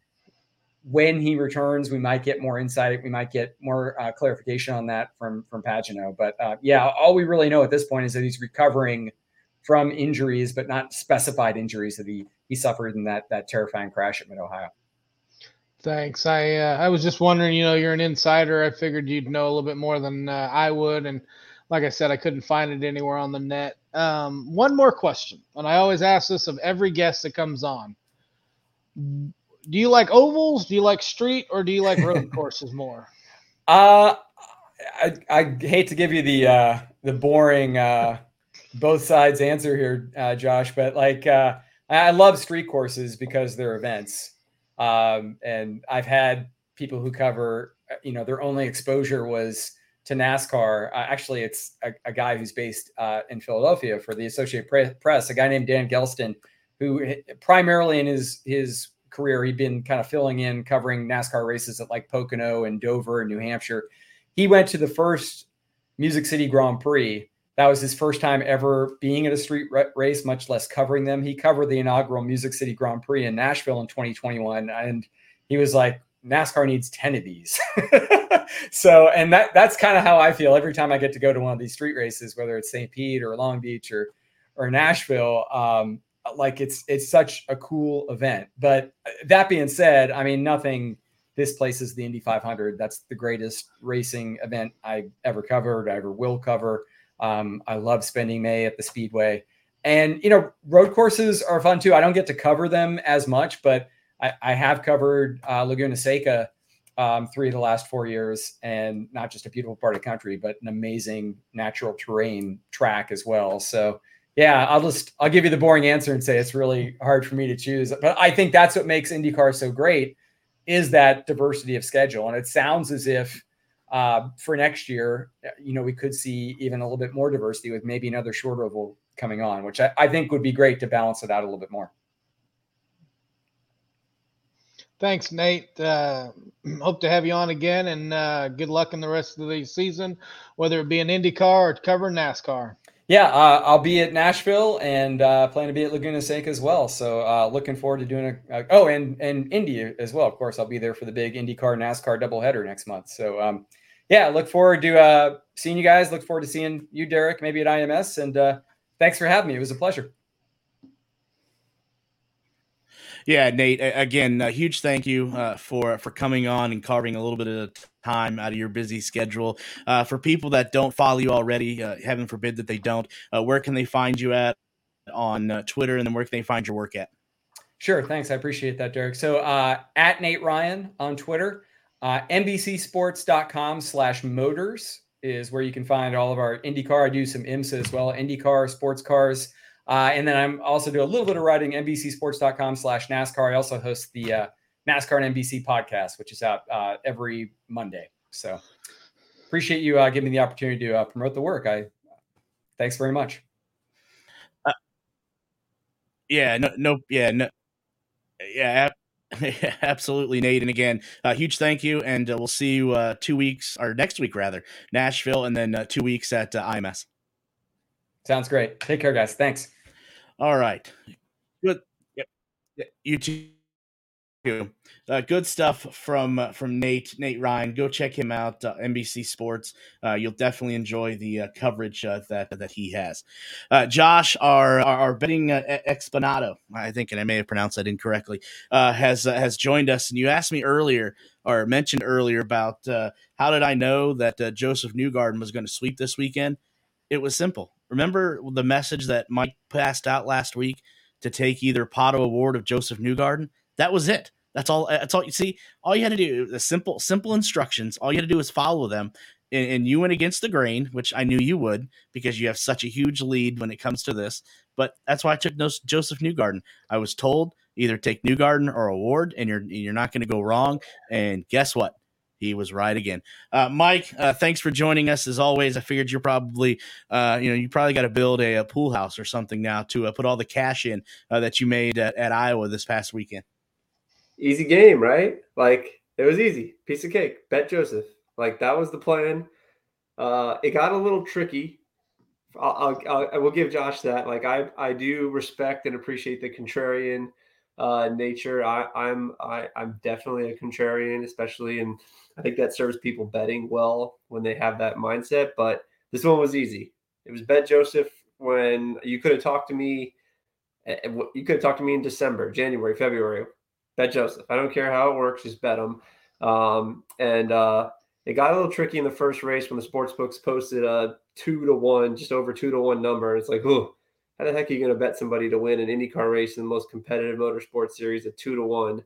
when he returns, we might get more insight. We might get more uh, clarification on that from from Pagenaud. But uh, yeah, all we really know at this point is that he's recovering from injuries, but not specified injuries that he he suffered in that that terrifying crash at Mid Ohio. Thanks. I uh, I was just wondering. You know, you're an insider. I figured you'd know a little bit more than uh, I would, and like I said, I couldn't find it anywhere on the net. Um, one more question, and I always ask this of every guest that comes on do you like ovals? Do you like street, or do you like road courses more? Uh, I, I hate to give you the uh, the boring uh, both sides answer here, uh, Josh, but like uh, I love street courses because they're events, um, and I've had people who cover, you know, their only exposure was to NASCAR. Uh, actually, it's a, a, guy who's based uh, in Philadelphia for the Associated Press, a guy named Dan Gelston who primarily in his his career he'd been kind of filling in, covering NASCAR races at like Pocono and Dover and New Hampshire. He went to the first Music City Grand Prix. That was his first time ever being at a street race, much less covering them. He covered the inaugural Music City Grand Prix in Nashville in 2021, and he was like, NASCAR needs 10 of these. so, and that that's kind of how I feel every time I get to go to one of these street races, whether it's St. Pete or Long Beach or or Nashville. Um, like it's it's such a cool event. But that being said, I mean nothing displaces the Indy 500. That's the greatest racing event I ever covered, I ever will cover. Um, I love spending May at the Speedway. And you know, road courses are fun too. I don't get to cover them as much, but I, I have covered uh, Laguna Seca um, three of the last four years, and not just a beautiful part of the country, but an amazing natural terrain track as well. So yeah, I'll just I'll give you the boring answer and say it's really hard for me to choose. But I think that's what makes IndyCar so great is that diversity of schedule. And it sounds as if uh, for next year, you know, we could see even a little bit more diversity with maybe another short oval coming on, which I, I think would be great to balance it out a little bit more. Thanks, Nate. Uh, hope to have you on again, and uh, good luck in the rest of the season, whether it be an IndyCar or covering NASCAR. Yeah, uh, I'll be at Nashville and uh, plan to be at Laguna Seca as well. So uh, looking forward to doing a, oh and and Indy as well. Of course, I'll be there for the big IndyCar NASCAR doubleheader next month. So um, yeah, look forward to uh, seeing you guys. Look forward to seeing you, Derek, maybe at IMS. And uh, thanks for having me. It was a pleasure. Yeah, Nate. Again, a huge thank you uh, for for coming on and carving a little bit of time out of your busy schedule. Uh, for people that don't follow you already, uh, heaven forbid that they don't, uh, where can they find you at on uh, Twitter, and then where can they find your work at? Sure, thanks. I appreciate that, Derek. So uh, at Nate Ryan on Twitter, NBCSports.com slash motors is where you can find all of our IndyCar. I do some IMSA as well, IndyCar, sports cars. Uh, and then I'm also do a little bit of writing, NBCSports.com slash NASCAR. I also host the uh, NASCAR and NBC podcast, which is out uh, every Monday. So appreciate you uh, giving me the opportunity to uh, promote the work. I thanks very much. Uh, yeah, no, no, yeah, no, yeah, absolutely, Nate. And again, a huge thank you, and we'll see you two weeks or next week rather, Nashville, and then two weeks at IMS. Sounds great. Take care, guys. Thanks. All right. Good. Yep. You too. Uh, good stuff from uh, from Nate Nate Ryan. Go check him out. Uh, NBC Sports. Uh, you'll definitely enjoy the uh, coverage uh, that that he has. Josh, our our, our betting exponado, I think, and I may have pronounced that incorrectly, has has joined us. And you asked me earlier or mentioned earlier about how did I know that Josef Newgarden was going to sweep this weekend? It was simple. Remember the message that Mike passed out last week to take either Pato O'Ward of Josef Newgarden? That was it. That's all. That's all you see. All you had to do, the simple, simple instructions. All you had to do was follow them, and, and, you went against the grain, which I knew you would because you have such a huge lead when it comes to this. But that's why I took no, Josef Newgarden. I was told either take Newgarden or O'Ward, and you're you're not going to go wrong. And guess what? he was right again. Uh, Mike, uh, thanks for joining us as always. I figured you're probably, uh, you know, you probably got to build a, a, pool house or something now to uh, put all the cash in uh, that you made at, at, Iowa this past weekend. Easy game, right? Like it was easy, piece of cake. Bet Josef. Like that was the plan. Uh, it got a little tricky. I'll, I'll, I will give Josh that. Like I, I do respect and appreciate the contrarian uh, nature. I, I'm I, I'm definitely a contrarian, especially and I think that serves people betting well when they have that mindset. But this one was easy. It was bet Josef when you could have talked to me. Eh, eh, you could have talked to me in December, January, February. Bet Josef. I don't care how it works, just bet them. Um, and uh, it got a little tricky in the first race when the sports books posted a two to one, just over two to one number. It's like, oh, how the heck are you going to bet somebody to win an IndyCar race in the most competitive motorsport series at two to one?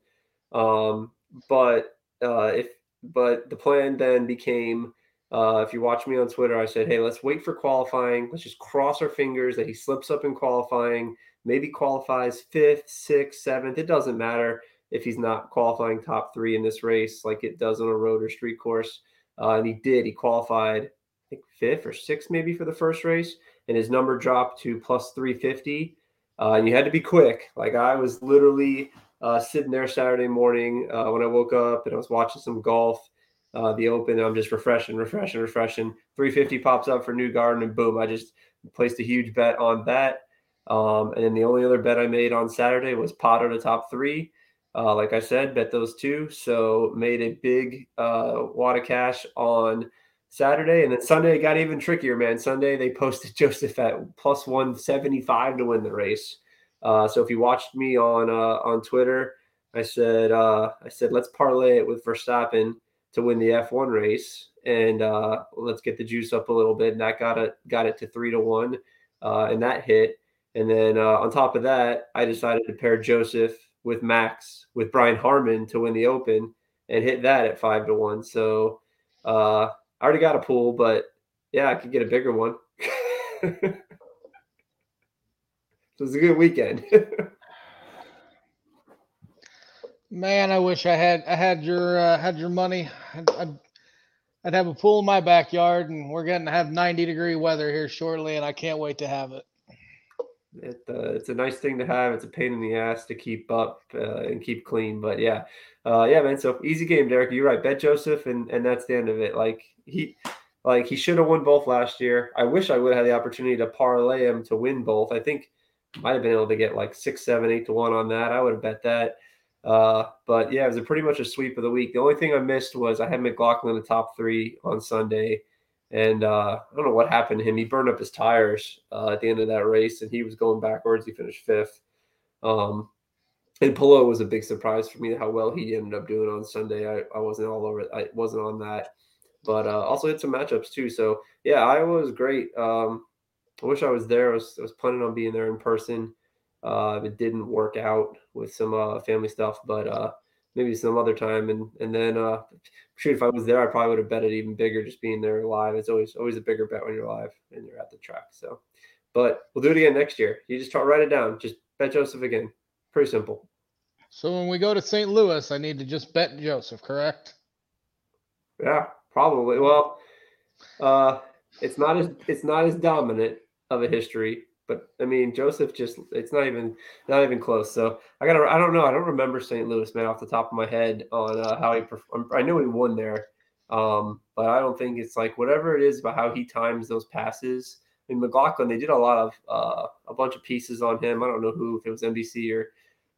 Um, but uh, if but the plan then became uh, if you watch me on Twitter, I said, hey, let's wait for qualifying. Let's just cross our fingers that he slips up in qualifying, maybe qualifies fifth, sixth, seventh. It doesn't matter if he's not qualifying top three in this race like it does on a road or street course. Uh, and he did. He qualified, I think, fifth or sixth maybe for the first race, and his number dropped to plus 350. uh, and you had to be quick. Like I was literally uh, sitting there Saturday morning uh, when I woke up and I was watching some golf, uh, the Open. I'm just refreshing, refreshing, refreshing. 350 pops up for Newgarden, and boom, I just placed a huge bet on that. Um, and then the only other bet I made on Saturday was Pato to top three. Uh, like I said, bet those two. So made a big uh, wad of cash on Saturday, and then Sunday it got even trickier, man. Sunday they posted Josef at plus one seventy five to win the race. Uh, so if you watched me on uh, on Twitter, I said uh, I said let's parlay it with Verstappen to win the F one race, and uh, let's get the juice up a little bit. And that got it got it to three to one, uh, and that hit. And then uh, on top of that, I decided to pair Josef with Max with Brian Harman to win the Open and hit that at five to one. So uh, I already got a pool, but yeah, I could get a bigger one. it was a good weekend. Man, I wish I had I had your uh, had your money. I'd, I'd, I'd have a pool in my backyard, and we're going to have 90 degree weather here shortly, and I can't wait to have it. It, uh, it's a nice thing to have. It's a pain in the ass to keep up uh, and keep clean, but yeah, uh, yeah, man. So easy game, Derek. You're right. Bet Josef, and and that's the end of it. Like he, like he should have won both last year. I wish I would have had the opportunity to parlay him to win both. I think might have been able to get like six, seven, eight to one on that. I would have bet that. Uh, but yeah, it was pretty much a sweep of the week. The only thing I missed was I had McLaughlin in the top three on Sunday. And uh, I don't know what happened to him. He burned up his tires uh, at the end of that race, and he was going backwards. He finished fifth. Um, and Palou was a big surprise for me how well he ended up doing on Sunday. I, I wasn't all over. I wasn't on that, but uh, also had some matchups too. So yeah, Iowa was great. Um, I wish I was there. I was, I was planning on being there in person. Uh, it didn't work out with some uh, family stuff, but uh, maybe some other time. And and then uh, shoot, if I was there, I probably would have bet it even bigger just being there live. It's always always a bigger bet when you're live and you're at the track. So, but we'll do it again next year. You just try write it down. Just bet Josef again. Pretty simple. So when we go to St. Louis, I need to just bet Josef, correct? Yeah, probably. Well, uh, it's not as it's not as dominant of a history but I mean, Josef just it's not even not even close. So I gotta I don't know. I don't remember St. Louis man off the top of my head on uh, how he performed. I know he won there, um, but I don't think it's like whatever it is about how he times those passes. I mean, McLaughlin they did a lot of uh, a bunch of pieces on him. I don't know who if it was NBC or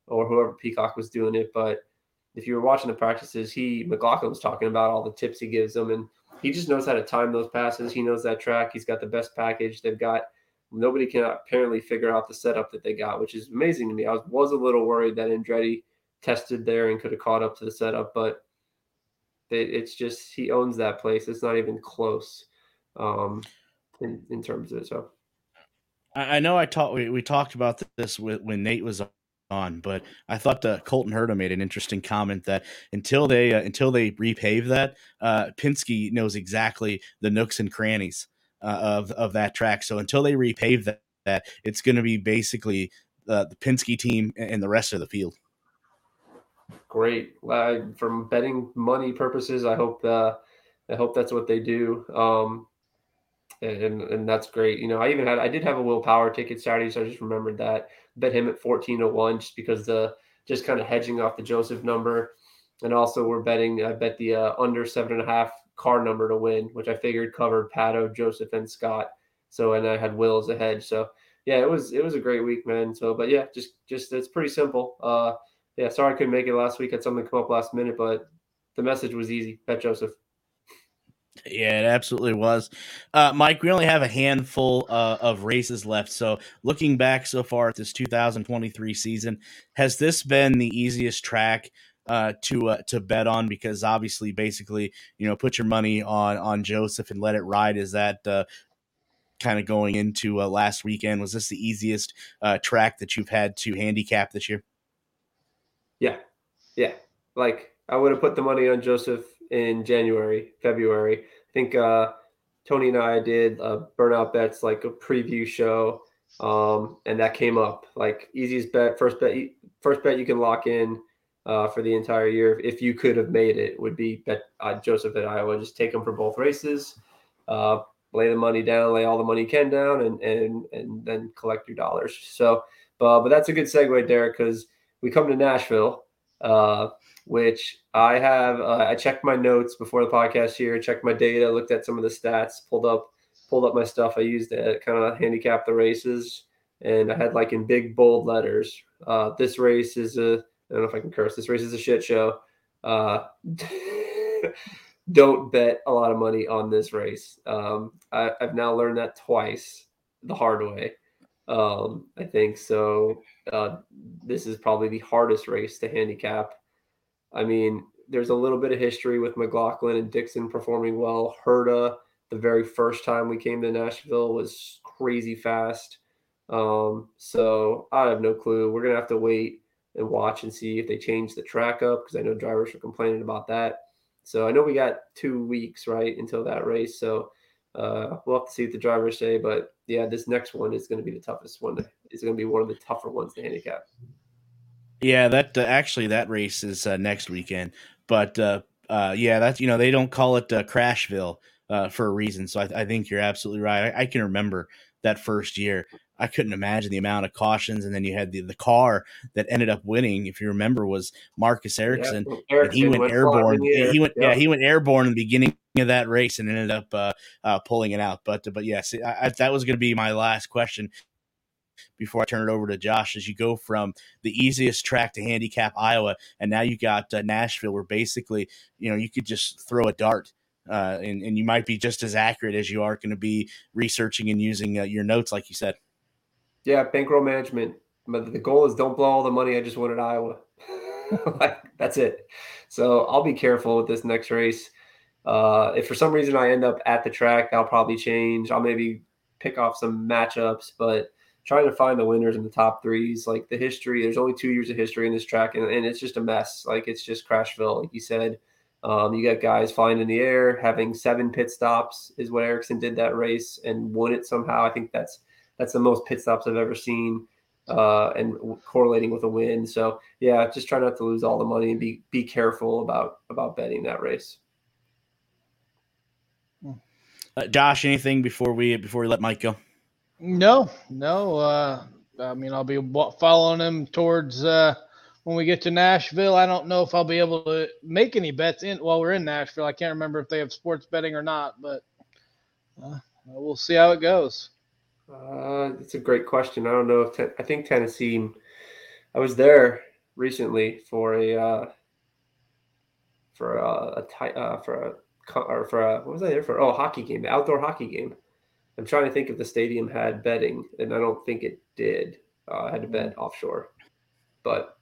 or whoever Peacock was doing it, but if you were watching the practices, he McLaughlin was talking about all the tips he gives them, and he just knows how to time those passes. He knows that track. He's got the best package. They've got nobody can apparently figure out the setup that they got, which is amazing to me. I was, was a little worried that Andretti tested there and could have caught up to the setup, but it, it's just he owns that place. It's not even close um, in in terms of it. So I know I talked we, we talked about this with, when Nate was on, but I thought uh, Colton Herta made an interesting comment that until they uh, until they repave that, uh, knows exactly the nooks and crannies uh, of of that track. So until they repave that, that it's going to be basically uh, the Penske team and the rest of the field. Great. Uh, from betting money purposes, I hope uh, I hope that's what they do. Um, and and that's great. You know, I even had I did have a Will Power ticket Saturday, so I just remembered that. Bet him at fourteen to one just because the just kind of hedging off the Josef number, and also we're betting. I bet the uh, under seven and a half car number to win, which I figured covered Pato, Josef, and Scott. So and I had Will as a hedge. So yeah, it was it was a great week, man. So but yeah, just just it's pretty simple. Uh yeah, sorry I couldn't make it last week. Had something come up last minute, but the message was easy. Bet Josef. Yeah, it absolutely was. Uh, Mike, we only have a handful uh, of races left. So, looking back so far at this 2023 season, has this been the easiest track uh, to uh, to bet on because obviously, basically, you know, put your money on on Josef and let it ride. Is that uh, kind of going into uh, last weekend? Was this the easiest uh, track that you've had to handicap this year? Yeah, yeah. Like I would have put the money on Josef in January, February. I think uh, Tony and I did uh, burnout bets like a preview show, um, and that came up like easiest bet, first bet, first bet you can lock in uh, for the entire year. If you could have made it, would be bet uh, Josef at Iowa. Just take him for both races. Uh, lay the money down, lay all the money you can down, and and and then collect your dollars. So, but but that's a good segue, Derek, because we come to Nashville, uh, which I have. Uh, I checked my notes before the podcast here, checked my data, looked at some of the stats, pulled up pulled up my stuff I used to kind of handicap the races, and I had like in big bold letters, uh, this race is a I don't know if I can curse. This race is a shit show. Uh, don't bet a lot of money on this race. Um, I, have now learned that twice the hard way. Um, I think so. Uh, this is probably the hardest race to handicap. I mean, there's a little bit of history with McLaughlin and Dixon performing well. Herta, the very first time we came to Nashville, was crazy fast. Um, so I have no clue. We're gonna have to wait and watch and see if they change the track up because I know drivers are complaining about that. So I know we got two weeks right until that race. So uh, we'll have to see what the drivers say. But yeah, this next one is going to be the toughest one. It's going to be one of the tougher ones to handicap. Yeah, that uh, actually that race is uh, next weekend. But uh, uh, yeah, that's you know they don't call it uh, Crashville for a reason. So I, I, think you're absolutely right. I, I can remember that first year. I couldn't imagine the amount of cautions, and then you had the, the car that ended up winning. If you remember, was Marcus Ericsson. Yeah, Ericsson he went, went airborne. He went, yeah. yeah. he went airborne in the beginning of that race and ended up uh, uh, pulling it out. But but yes, I, I, that was going to be my last question before I turn it over to Josh. As you go from the easiest track to handicap Iowa, and now you got uh, Nashville, where basically you know you could just throw a dart uh, and, and you might be just as accurate as you are going to be researching and using uh, your notes, like you said. Yeah, bankroll management. But the goal is don't blow all the money I just won at Iowa. like, that's it. So I'll be careful with this next race. Uh, if for some reason I end up at the track, I'll probably change. I'll maybe pick off some matchups, but trying to find the winners in the top threes, like the history, there's only two years of history in this track, and, and it's just a mess. Like it's just Crashville, like you said. Um, you got guys flying in the air, having seven pit stops is what Ericsson did that race and won it somehow. I think that's that's the most pit stops I've ever seen, uh, and correlating with a win. So yeah, just try not to lose all the money and be be careful about about betting that race. Uh, Josh, anything before we before we let Mike go? No, no. Uh, I mean, I'll be following him towards uh, when we get to Nashville. I don't know if I'll be able to make any bets in while we're in Nashville. I can't remember if they have sports betting or not, but uh, we'll see how it goes. Uh, it's a great question. I don't know if ten, I think Tennessee. I was there recently for a uh, for a, a uh, for a or for a what was I there for? Oh, hockey game, the outdoor hockey game. I'm trying to think if the stadium had betting, and I don't think it did. Uh, I had to bet mm. offshore, but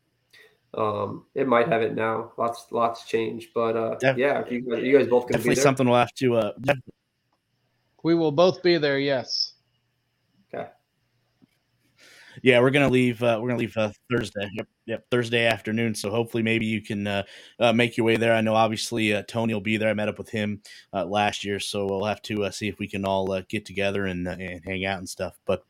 um, it might have it now. Lots, lots change, but uh, Def- yeah, if you, you guys both definitely something we'll have to. Uh, we will both be there. Yes. Okay. Yeah, we're gonna leave. Uh, we're gonna leave uh, Thursday. Yep, yep, Thursday afternoon. So hopefully, maybe you can uh, uh, make your way there. I know, obviously, uh, Tony will be there. I met up with him uh, last year, so we'll have to uh, see if we can all uh, get together and uh, and hang out and stuff. But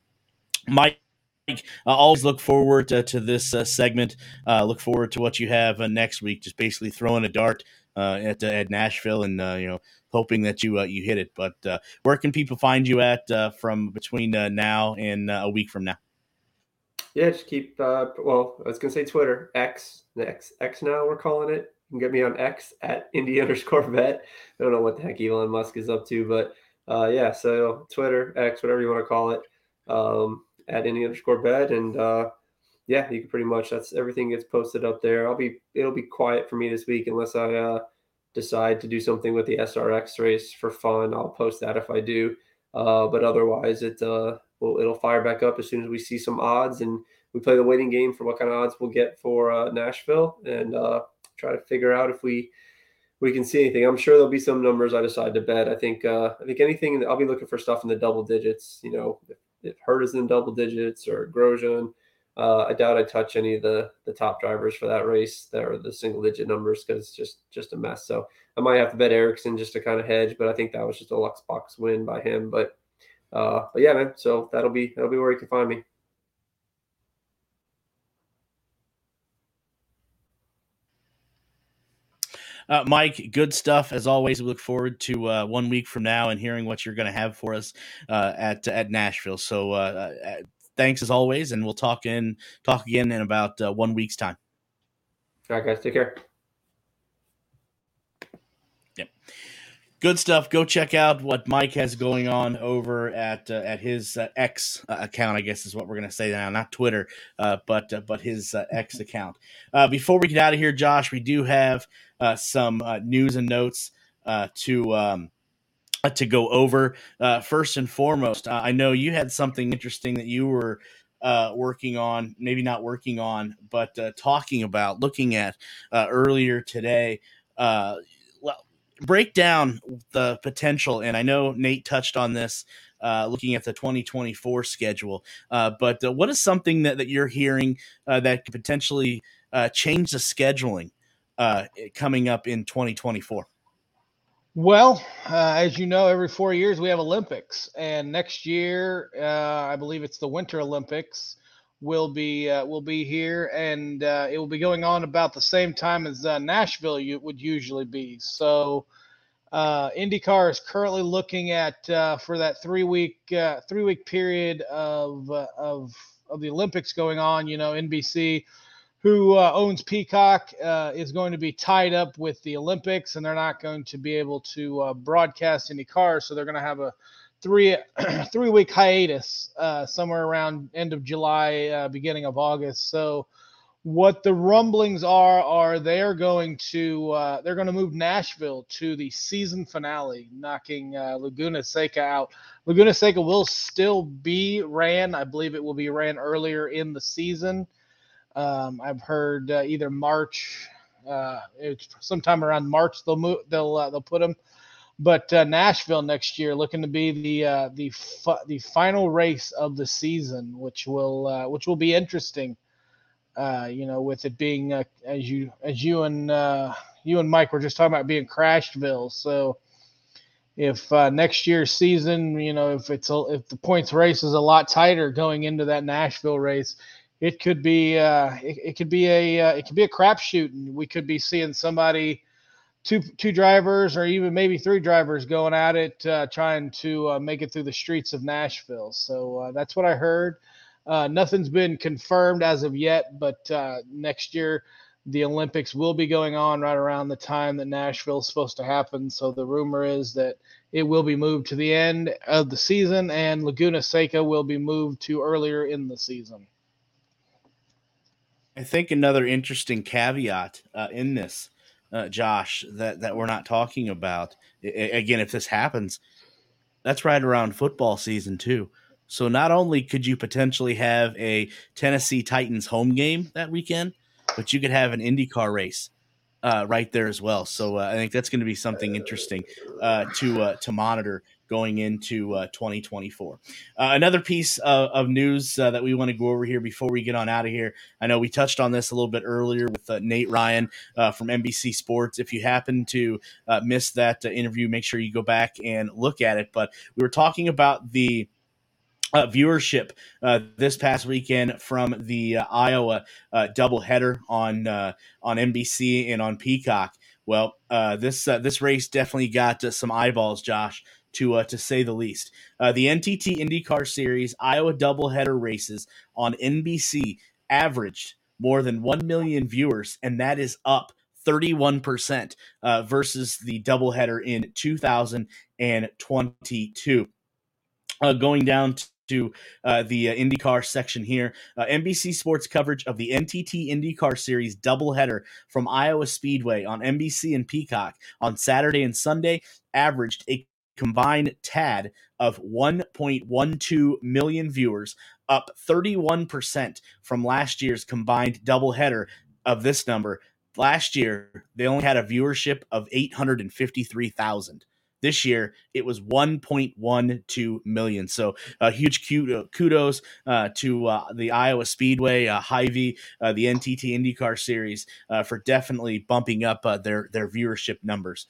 Mike, I always look forward to, to this uh, segment. Uh, look forward to what you have uh, next week. Just basically throwing a dart uh, at at Nashville and uh, you know hoping that you you hit it. But where can people find you at from between now and a week from now? Yeah, just keep. well, I was gonna say Twitter, X, X, X. Now we're calling it. You can get me on X at indie underscore vet. I don't know what the heck Elon Musk is up to, but yeah. So Twitter, X, whatever you want to call it. Um, at any underscore bed. And uh, yeah, you can pretty much that's everything gets posted up there. I'll be it'll be quiet for me this week unless I uh, decide to do something with the SRX race for fun. I'll post that if I do. Uh, but otherwise, it uh, will it'll fire back up as soon as we see some odds and we play the waiting game for what kind of odds we'll get for uh, Nashville and uh, try to figure out if we we can see anything. I'm sure there'll be some numbers I decide to bet. I think uh, I think anything I'll be looking for stuff in the double digits. You know, if if Hurt is in double digits or Grosjean. Uh, I doubt I touch any of the the top drivers for that race. That are the single digit numbers because it's just just a mess. So I might have to bet Ericsson just to kind of hedge, but I think that was just a Lux box win by him. But uh, but yeah, man. So that'll be that'll be where you can find me. Uh, Mike, good stuff as always. We look forward to uh, one week from now and hearing what you're going to have for us uh, at at Nashville. So uh, uh, thanks as always, and we'll talk in talk again in about uh, one week's time. All right, guys, take care. Yep good stuff. Go check out what Mike has going on over at uh, at his uh, X uh, account. I guess is what we're gonna say now, not Twitter, uh, but uh, but his uh, X account. before we get out of here, Josh, we do have some news and notes to. Um, to go over first and foremost, I know you had something interesting that you were working on, maybe not working on, but talking about, looking at earlier today well, break down the potential, and I know Nate touched on this uh, looking at the 2024 schedule. Uh, but uh, what is something that, that you're hearing uh, that could potentially uh, change the scheduling uh, coming up in 2024? Well, as you know, every four years we have Olympics, and next year I believe it's the Winter Olympics will be will be here, and it will be going on about the same time as Nashville would usually be. So uh, IndyCar is currently looking at uh, for that three week uh, three week period of uh, of of the Olympics going on. You know, NBC, who uh, owns Peacock, uh, is going to be tied up with the Olympics, and they're not going to be able to broadcast any cars, So they're going to have a three three week hiatus somewhere around end of July, beginning of August. So what the rumblings are are they're going to uh, they're going to move Nashville to the season finale, knocking uh, Laguna Seca out. Laguna Seca will still be ran. I believe it will be ran earlier in the season. Um, I've heard uh, either March, uh, sometime around March they'll move they'll uh, they'll put them. But uh, Nashville next year looking to be the the fu- the final race of the season, which will which will be interesting uh, you know, with it being uh, as you as you and uh, you and Mike were just talking about being Crashville. So if uh, next year's season, you know, if it's a, if the points race is a lot tighter going into that Nashville race, it could be uh, it, it could be a uh, it could be a crapshoot, and we could be seeing somebody. Two, two drivers or even maybe three drivers going at it trying to make it through the streets of Nashville. So that's what I heard. Uh, nothing's been confirmed as of yet, but uh, next year the Olympics will be going on right around the time that Nashville is supposed to happen. So the rumor is that it will be moved to the end of the season, and Laguna Seca will be moved to earlier in the season. I think another interesting caveat uh, in this, uh, Josh, that that we're not talking about. I, again, if this happens, that's right around football season too. So not only could you potentially have a Tennessee Titans home game that weekend, but you could have an IndyCar race uh, right there as well. So uh, I think that's going to be something interesting uh, to uh, to monitor going into uh, 2024. Uh, another piece of, of news that we want to go over here before we get on out of here. I know we touched on this a little bit earlier with Nate Ryan from NBC Sports. If you happen to miss that interview, make sure you go back and look at it. But we were talking about the uh, viewership uh, this past weekend from the uh, Iowa uh, doubleheader on uh, on NBC and on Peacock. Well, uh, this uh, this race definitely got some eyeballs, Josh, to to say the least. the NTT IndyCar Series Iowa doubleheader races on NBC averaged more than one million viewers, and that is up 31% versus the doubleheader in 2022. Uh, going down to uh, the uh, IndyCar section here. Uh, NBC Sports coverage of the NTT IndyCar Series doubleheader from Iowa Speedway on NBC and Peacock on Saturday and Sunday averaged a combined TAD of 1.12 million viewers, up 31% from last year's combined doubleheader of this number. Last year, they only had a viewership of 853,000. This year, it was 1.12 million. So, a uh, huge kudos uh, to uh, the Iowa Speedway, uh, Hy-Vee, uh, the NTT IndyCar Series uh, for definitely bumping up uh, their their viewership numbers.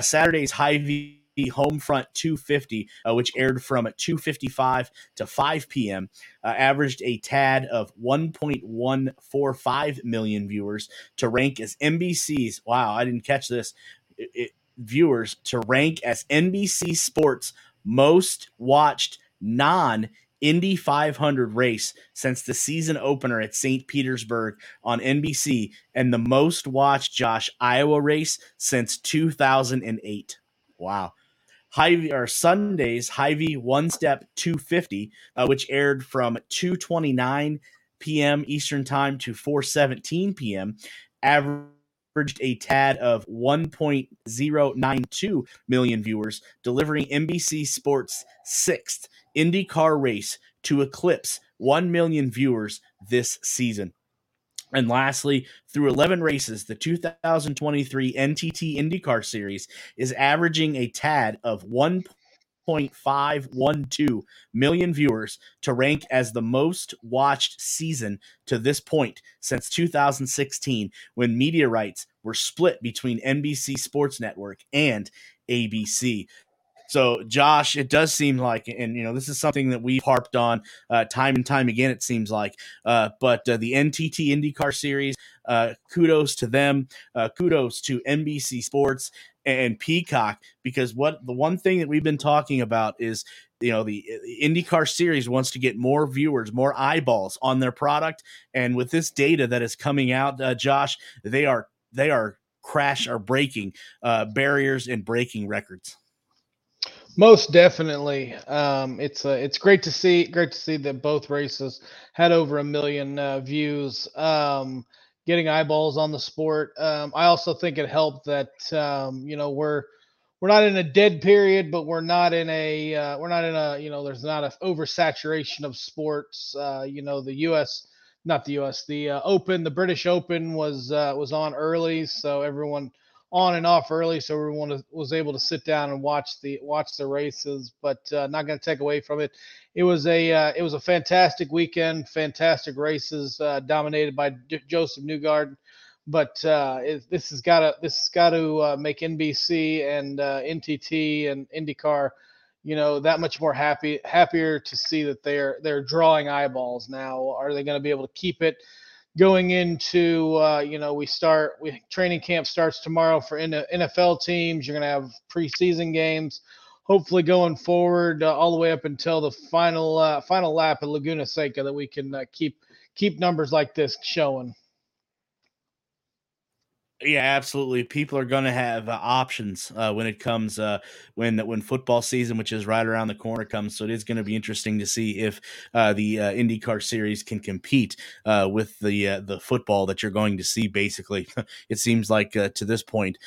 Saturday's Hy-Vee Homefront 250, uh, which aired from 2:55 to 5 p.m., uh, averaged a tad of 1.145 million viewers to rank as NBC's. Wow, I didn't catch this. It, it, viewers to rank as NBC Sports most watched non Indy 500 race since the season opener at St. Petersburg on NBC and the most watched Josh Iowa race since 2008. Wow. Hy-Vee or Sunday's Hy-Vee One Step 250, uh, which aired from 2:29 p.m. Eastern Time to 4:17 p.m., averaged a tad of 1.092 million viewers, delivering NBC Sports' sixth IndyCar race to eclipse 1 million viewers this season. And lastly, through 11 races, the 2023 NTT IndyCar Series is averaging a tad of 1.512 million viewers to rank as the most watched season to this point since 2016, when media rights were split between NBC Sports Network and ABC. So, Josh, it does seem like, and you know, this is something that we've harped on uh, time and time again. It seems like, uh, but uh, the NTT IndyCar Series, uh, kudos to them. Uh, kudos to NBC Sports and Peacock because what the one thing that we've been talking about is you know the, the IndyCar series wants to get more viewers, more eyeballs on their product, and with this data that is coming out, uh, Josh, they are they are crash or breaking uh, barriers and breaking records. Most definitely, um, it's uh, it's great to see great to see that both races had over a million uh, views, um, getting eyeballs on the sport. Um, I also think it helped that um, you know we're we're not in a dead period, but we're not in a uh, we're not in a you know there's not a oversaturation of sports. Uh, you know the U.S. not the U.S. the uh, Open, the British Open was uh, was on early, so everyone on and off early, so everyone was able to sit down and watch the watch the races. But uh, not going to take away from it. It was a uh, it was a fantastic weekend, fantastic races uh, dominated by Josef Newgarden. But uh, it, this has got to this has got to uh, make NBC and uh, NTT and IndyCar, you know, that much more happy happier to see that they're they're drawing eyeballs now. Are they going to be able to keep it? Going into uh, you know we start we training camp starts tomorrow for NFL teams. You're to have preseason games. Hopefully, going forward uh, all the way up until the final uh, final lap at Laguna Seca, that we can uh, keep keep numbers like this showing. Yeah, absolutely. People are going to have uh, options uh, when it comes uh, when when football season, which is right around the corner, comes. So it is going to be interesting to see if uh, the uh, IndyCar series can compete uh, with the the football that you're going to see. Basically, it seems like to this point,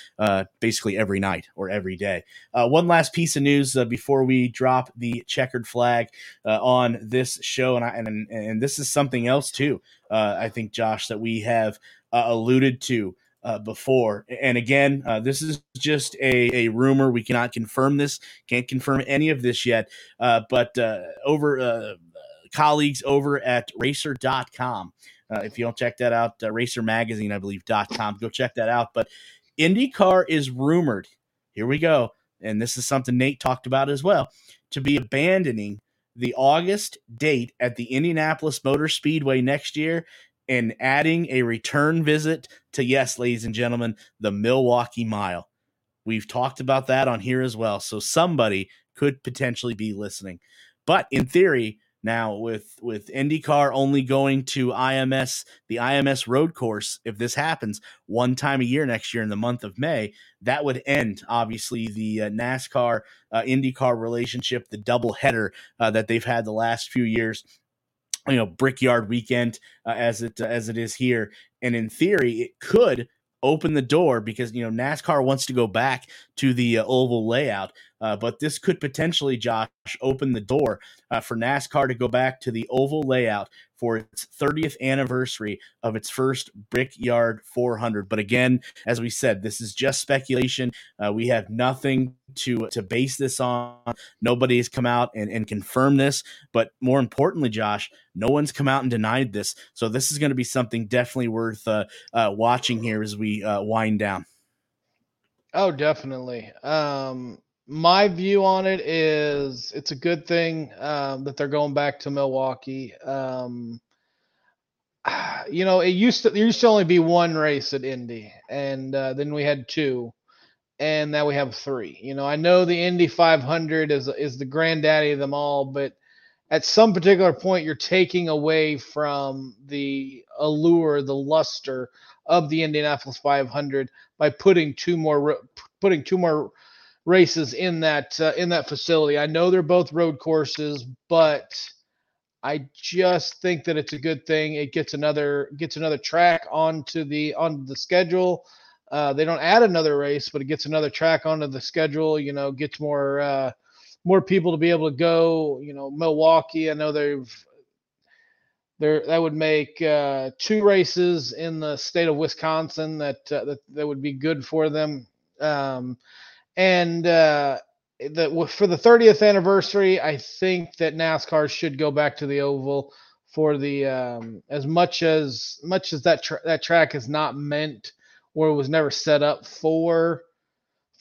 basically every night or every day. one last piece of news before we drop the checkered flag on this show, and I, and and this is something else too. I think Josh that we have alluded to uh, before. And again, uh, this is just a, a rumor. We cannot confirm this, can't confirm any of this yet. Uh, but uh, over uh, colleagues over at racer.com, uh, if you don't check that out, Racer Magazine, I believe, .com, go check that out. But IndyCar is rumored, here we go, and this is something Nate talked about as well, to be abandoning the August date at the Indianapolis Motor Speedway next year and adding a return visit to, yes, ladies and gentlemen, the Milwaukee Mile. We've talked about that on here as well. So somebody could potentially be listening. But in theory, now with with IndyCar only going to IMS, the IMS road course, if this happens one time a year next year in the month of May, that would end obviously the uh, NASCAR uh, IndyCar relationship, the double header uh, that they've had the last few years you know brickyard weekend uh, as it uh, as it is here. And in theory it could open the door because you know NASCAR wants to go back to the uh, oval layout uh, but this could potentially Josh open the door uh, for NASCAR to go back to the oval layout for its 30th anniversary of its first Brickyard 400. But again, as we said, this is just speculation. Uh, we have nothing to to base this on. Nobody has come out and, and confirmed this. But more importantly, Josh, no one's come out and denied this. So this is going to be something definitely worth uh, uh, watching here as we uh, wind down. Oh, definitely. Um, my view on it is it's a good thing um, that they're going back to Milwaukee. Um, you know, it used to there used to only be one race at Indy, and uh, then we had two, and now we have three. You know, I know the Indy 500 is is the granddaddy of them all, but at some particular point, you're taking away from the allure, the luster of the Indianapolis 500 by putting two more putting two more races in that uh, in that facility. I know they're both road courses, but I just think that it's a good thing. It gets another gets another track onto the on the schedule. Uh, they don't add another race, but it gets another track onto the schedule. You know, gets more uh, more people to be able to go. You know, Milwaukee. I know they've there that would make uh, two races in the state of Wisconsin that uh, that that would be good for them. Um, and uh, the for the 30th anniversary, I think that NASCAR should go back to the oval for the um, as much as much as that tra- that track is not meant or was never set up for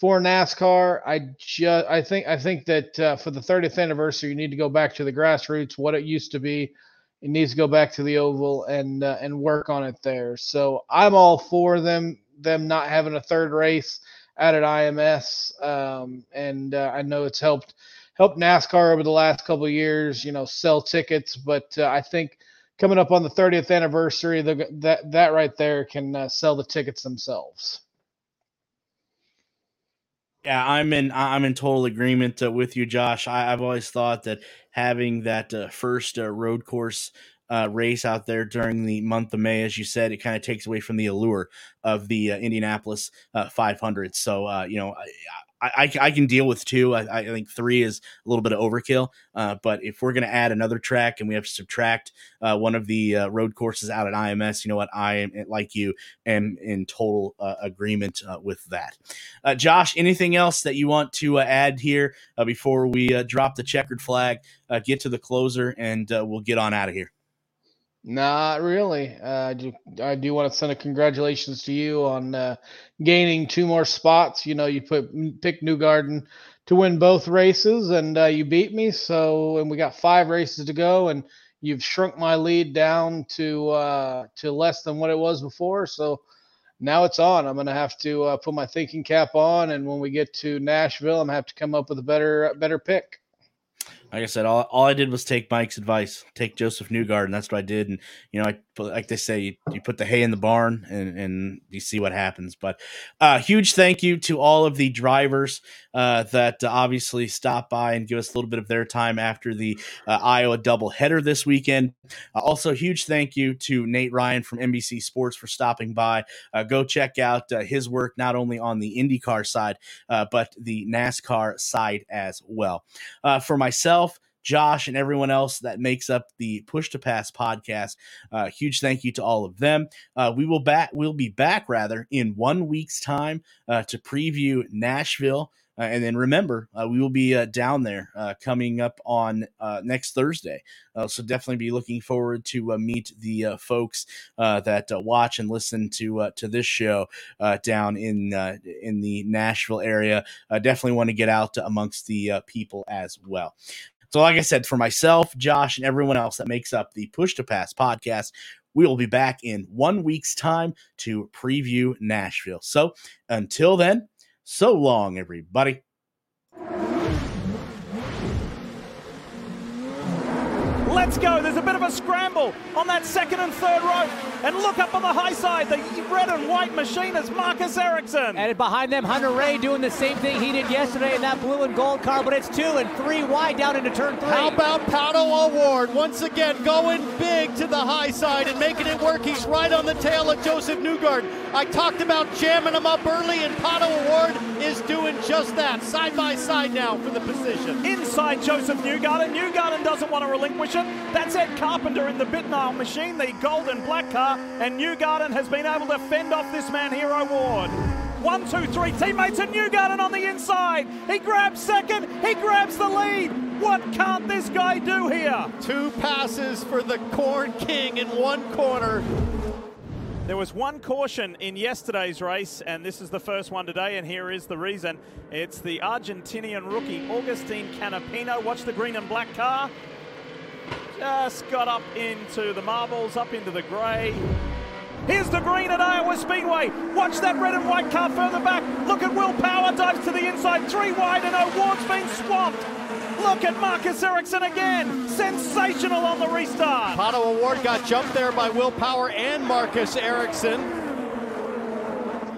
for NASCAR. I just I think I think that uh, for the 30th anniversary, you need to go back to the grassroots, what it used to be. It needs to go back to the oval and uh, and work on it there. So I'm all for them them not having a third race out at IMS, um, and uh, I know it's helped helped NASCAR over the last couple of years, you know, sell tickets. But uh, I think coming up on the 30th anniversary, the, that that right there can uh, sell the tickets themselves. Yeah, I'm in. I'm in total agreement uh, with you, Josh. I, have always thought that having that uh, first uh, road course uh, race out there during the month of May, as you said, it kind of takes away from the allure of the uh, Indianapolis uh, 500. So, uh, you know, I, I, I, can deal with two. I, I, think three is a little bit of overkill. Uh, but if we're going to add another track and we have to subtract uh, one of the road courses out at IMS, you know what? I am like you am in total agreement with that. Josh, anything else that you want to add here before we drop the checkered flag, get to the closer, and we'll get on out of here? Not really. Uh, I do, I do want to send a congratulations to you on uh, gaining two more spots. You know, you put pick Newgarden to win both races, and uh, you beat me. So, and we got five races to go, and you've shrunk my lead down to uh, to less than what it was before. So now it's on. I'm going to have to uh, put my thinking cap on, and when we get to Nashville, I'm going to have to come up with a better better pick like I said, all, all I did was take Mike's advice, take Josef Newgarden. That's what I did. And, you know, I like they say, you, you put the hay in the barn and, and you see what happens. But uh, huge thank you to all of the drivers uh, that uh, obviously stopped by and give us a little bit of their time after the uh, Iowa doubleheader this weekend. Uh, also, huge thank you to Nate Ryan from NBC Sports for stopping by. Uh, go check out his work not only on the IndyCar side, but the NASCAR side as well. for myself, Josh, and everyone else that makes up the Push to Pass podcast. Uh, huge thank you to all of them. Uh, we will back. We'll be back rather in one week's time uh, to preview Nashville. Uh, and then remember, uh, we will be uh, down there coming up on next Thursday. so definitely be looking forward to meet the folks that watch and listen to to this show down in in the Nashville area. definitely want to get out amongst the people as well. So, like I said, for myself, Josh, and everyone else that makes up the Push to Pass podcast, we will be back in one week's time to preview Nashville. So, until then, so long, everybody. Let's go. There's a bit of a scramble on that second and third row. And look up on the high side, the red and white machine is Marcus Ericsson. And behind them, Hunter-Reay doing the same thing he did yesterday in that blue and gold car, but it's two and three wide down into turn three. How about Pato O'Ward? once again going big to the high side and making it work? He's right on the tail of Josef Newgarden. I talked about jamming him up early, and Pato O'Ward is doing just that, side by side now for the position. Inside Josef Newgarden. Newgarden doesn't want to relinquish it. That's Ed Carpenter in the Bitnile machine, the gold and black car, and Newgarden has been able to fend off this man Hero Ward. One, two, three teammates and Newgarden on the inside. He grabs second, he grabs the lead. What can't this guy do here? Two passes for the Corn King in one corner. There was one caution in yesterday's race, and this is the first one today, and here is the reason. It's the Argentinian rookie, Agustin Canapino. Watch the green and black car. Just got up into the marbles, up into the grey. Here's the green at Iowa Speedway. Watch that red and white car further back. Look at Will Power, dives to the inside, three wide, and O'Ward's been swamped. Look at Marcus Ericsson again. Sensational on the restart. Pato O'Ward got jumped there by Will Power and Marcus Ericsson.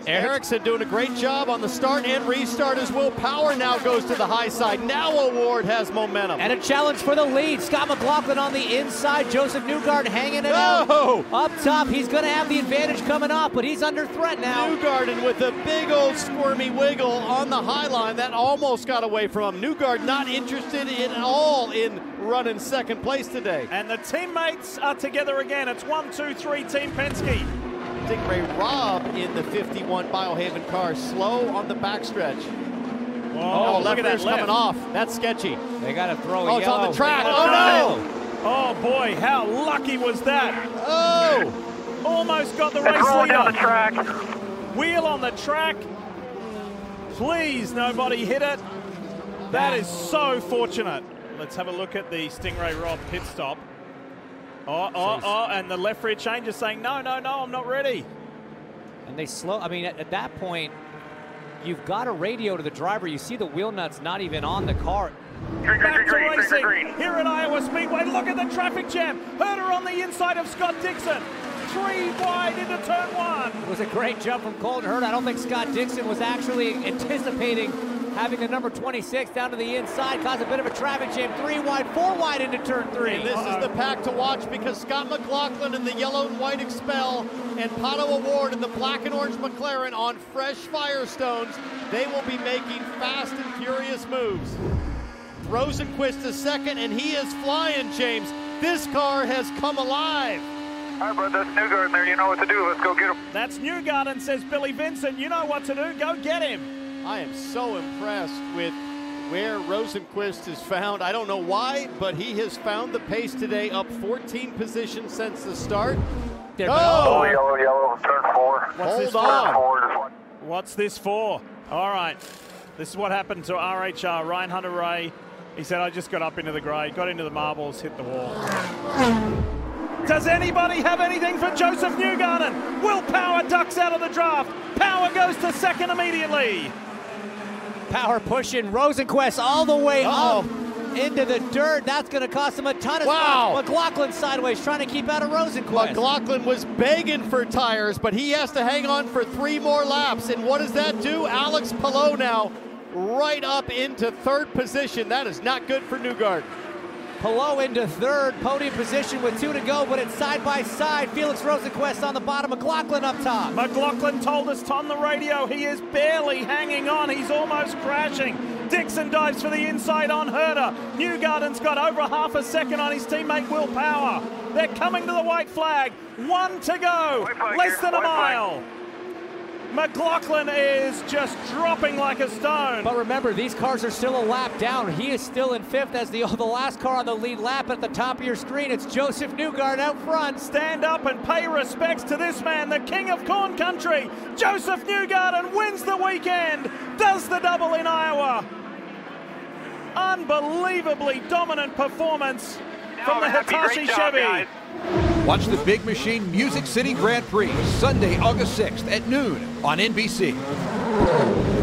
Ericsson doing a great job on the start and restart as Will Power now goes to the high side. Now O'Ward has momentum. And a challenge for the lead. Scott McLaughlin on the inside. Josef Newgard hanging it no! out. Up top, he's going to have the advantage coming off, but he's under threat now. Newgarden with a big old squirmy wiggle on the high line. That almost got away from him. Newgarden not interested at all in running second place today. And the teammates are together again. It's one, two, three, Team Penske. Sting Ray Robb in the 51 Biohaven car, slow on the backstretch. Whoa, oh, oh look left at that rear's coming left. off. That's sketchy. They got to throw. Oh, it's on the track. Oh, Oh, no. Oh, boy, how lucky was that? Oh! Almost got the It's race rolling leader. down the track. Wheel on the track. Please, nobody hit it. That is so fortunate. Let's have a look at the Sting Ray Robb pit stop. Oh, oh, oh, and the left rear change is saying, no, no, no, I'm not ready. And they slow. I mean, at, at that point, you've got a radio to the driver. You see the wheel nuts not even on the car. Green, green, Back green, to green, green, racing green. here at Iowa Speedway. Look at the traffic jam. Herta on the inside of Scott Dixon. Three wide into turn one. It was a great jump from Colton Herta. I don't think Scott Dixon was actually anticipating having the number 26 down to the inside, caused a bit of a traffic jam. Three wide, four wide into turn three. And this is the pack to watch because Scott McLaughlin in the yellow and white XPEL and Pato O'Ward in the black and orange McLaren on fresh Firestones. They will be making fast and furious moves. Rosenqvist is second, and he is flying, James. This car has come alive. All right, bud, that's Newgarden there. You know what to do. Let's go get him. That's Newgarden, says Billy Vincent. You know what to do. Go get him. I am so impressed with where Rosenqvist is found. I don't know why, but he has found the pace today, up 14 positions since the start. There, Oh, Oh, yellow, yellow, turn four. What's hold this on. Turn four. What's this for? All right. This is what happened to RHR, Ryan Hunter-Reay. He said, I just got up into the grade, got into the marbles, hit the wall. Does anybody have anything for Josef Newgarden? Will Power ducks out of the draft. Power goes to second immediately. Power pushing Rosenqvist all the way Uh-oh. up into the dirt. That's going to cost him a ton of Wow. spots. McLaughlin sideways trying to keep out of Rosenqvist. McLaughlin was begging for tires, but he has to hang on for three more laps. And what does that do? Alex Palou now right up into third position. That is not good for Newgard. Palou into third, podium position with two to go, but it's side by side. Felix Rosenqvist on the bottom, McLaughlin up top. McLaughlin told us on the radio he is barely hanging on. He's almost crashing. Dixon dives for the inside on Herta. Newgarden's got over half a second on his teammate Will Power. They're coming to the white flag. One to go. Less than a white flag. mile. McLaughlin is just dropping like a stone. But remember, these cars are still a lap down. He is still in fifth as the, the last car on the lead lap at the top of your screen. It's Josef Newgard out front. Stand up and pay respects to this man, the king of corn country. Josef Newgarden wins the weekend, does the double in Iowa. Unbelievably dominant performance from the I'm Hitachi job, Chevy. guys. Watch the Big Machine Music City Grand Prix Sunday, August 6th at noon on NBC.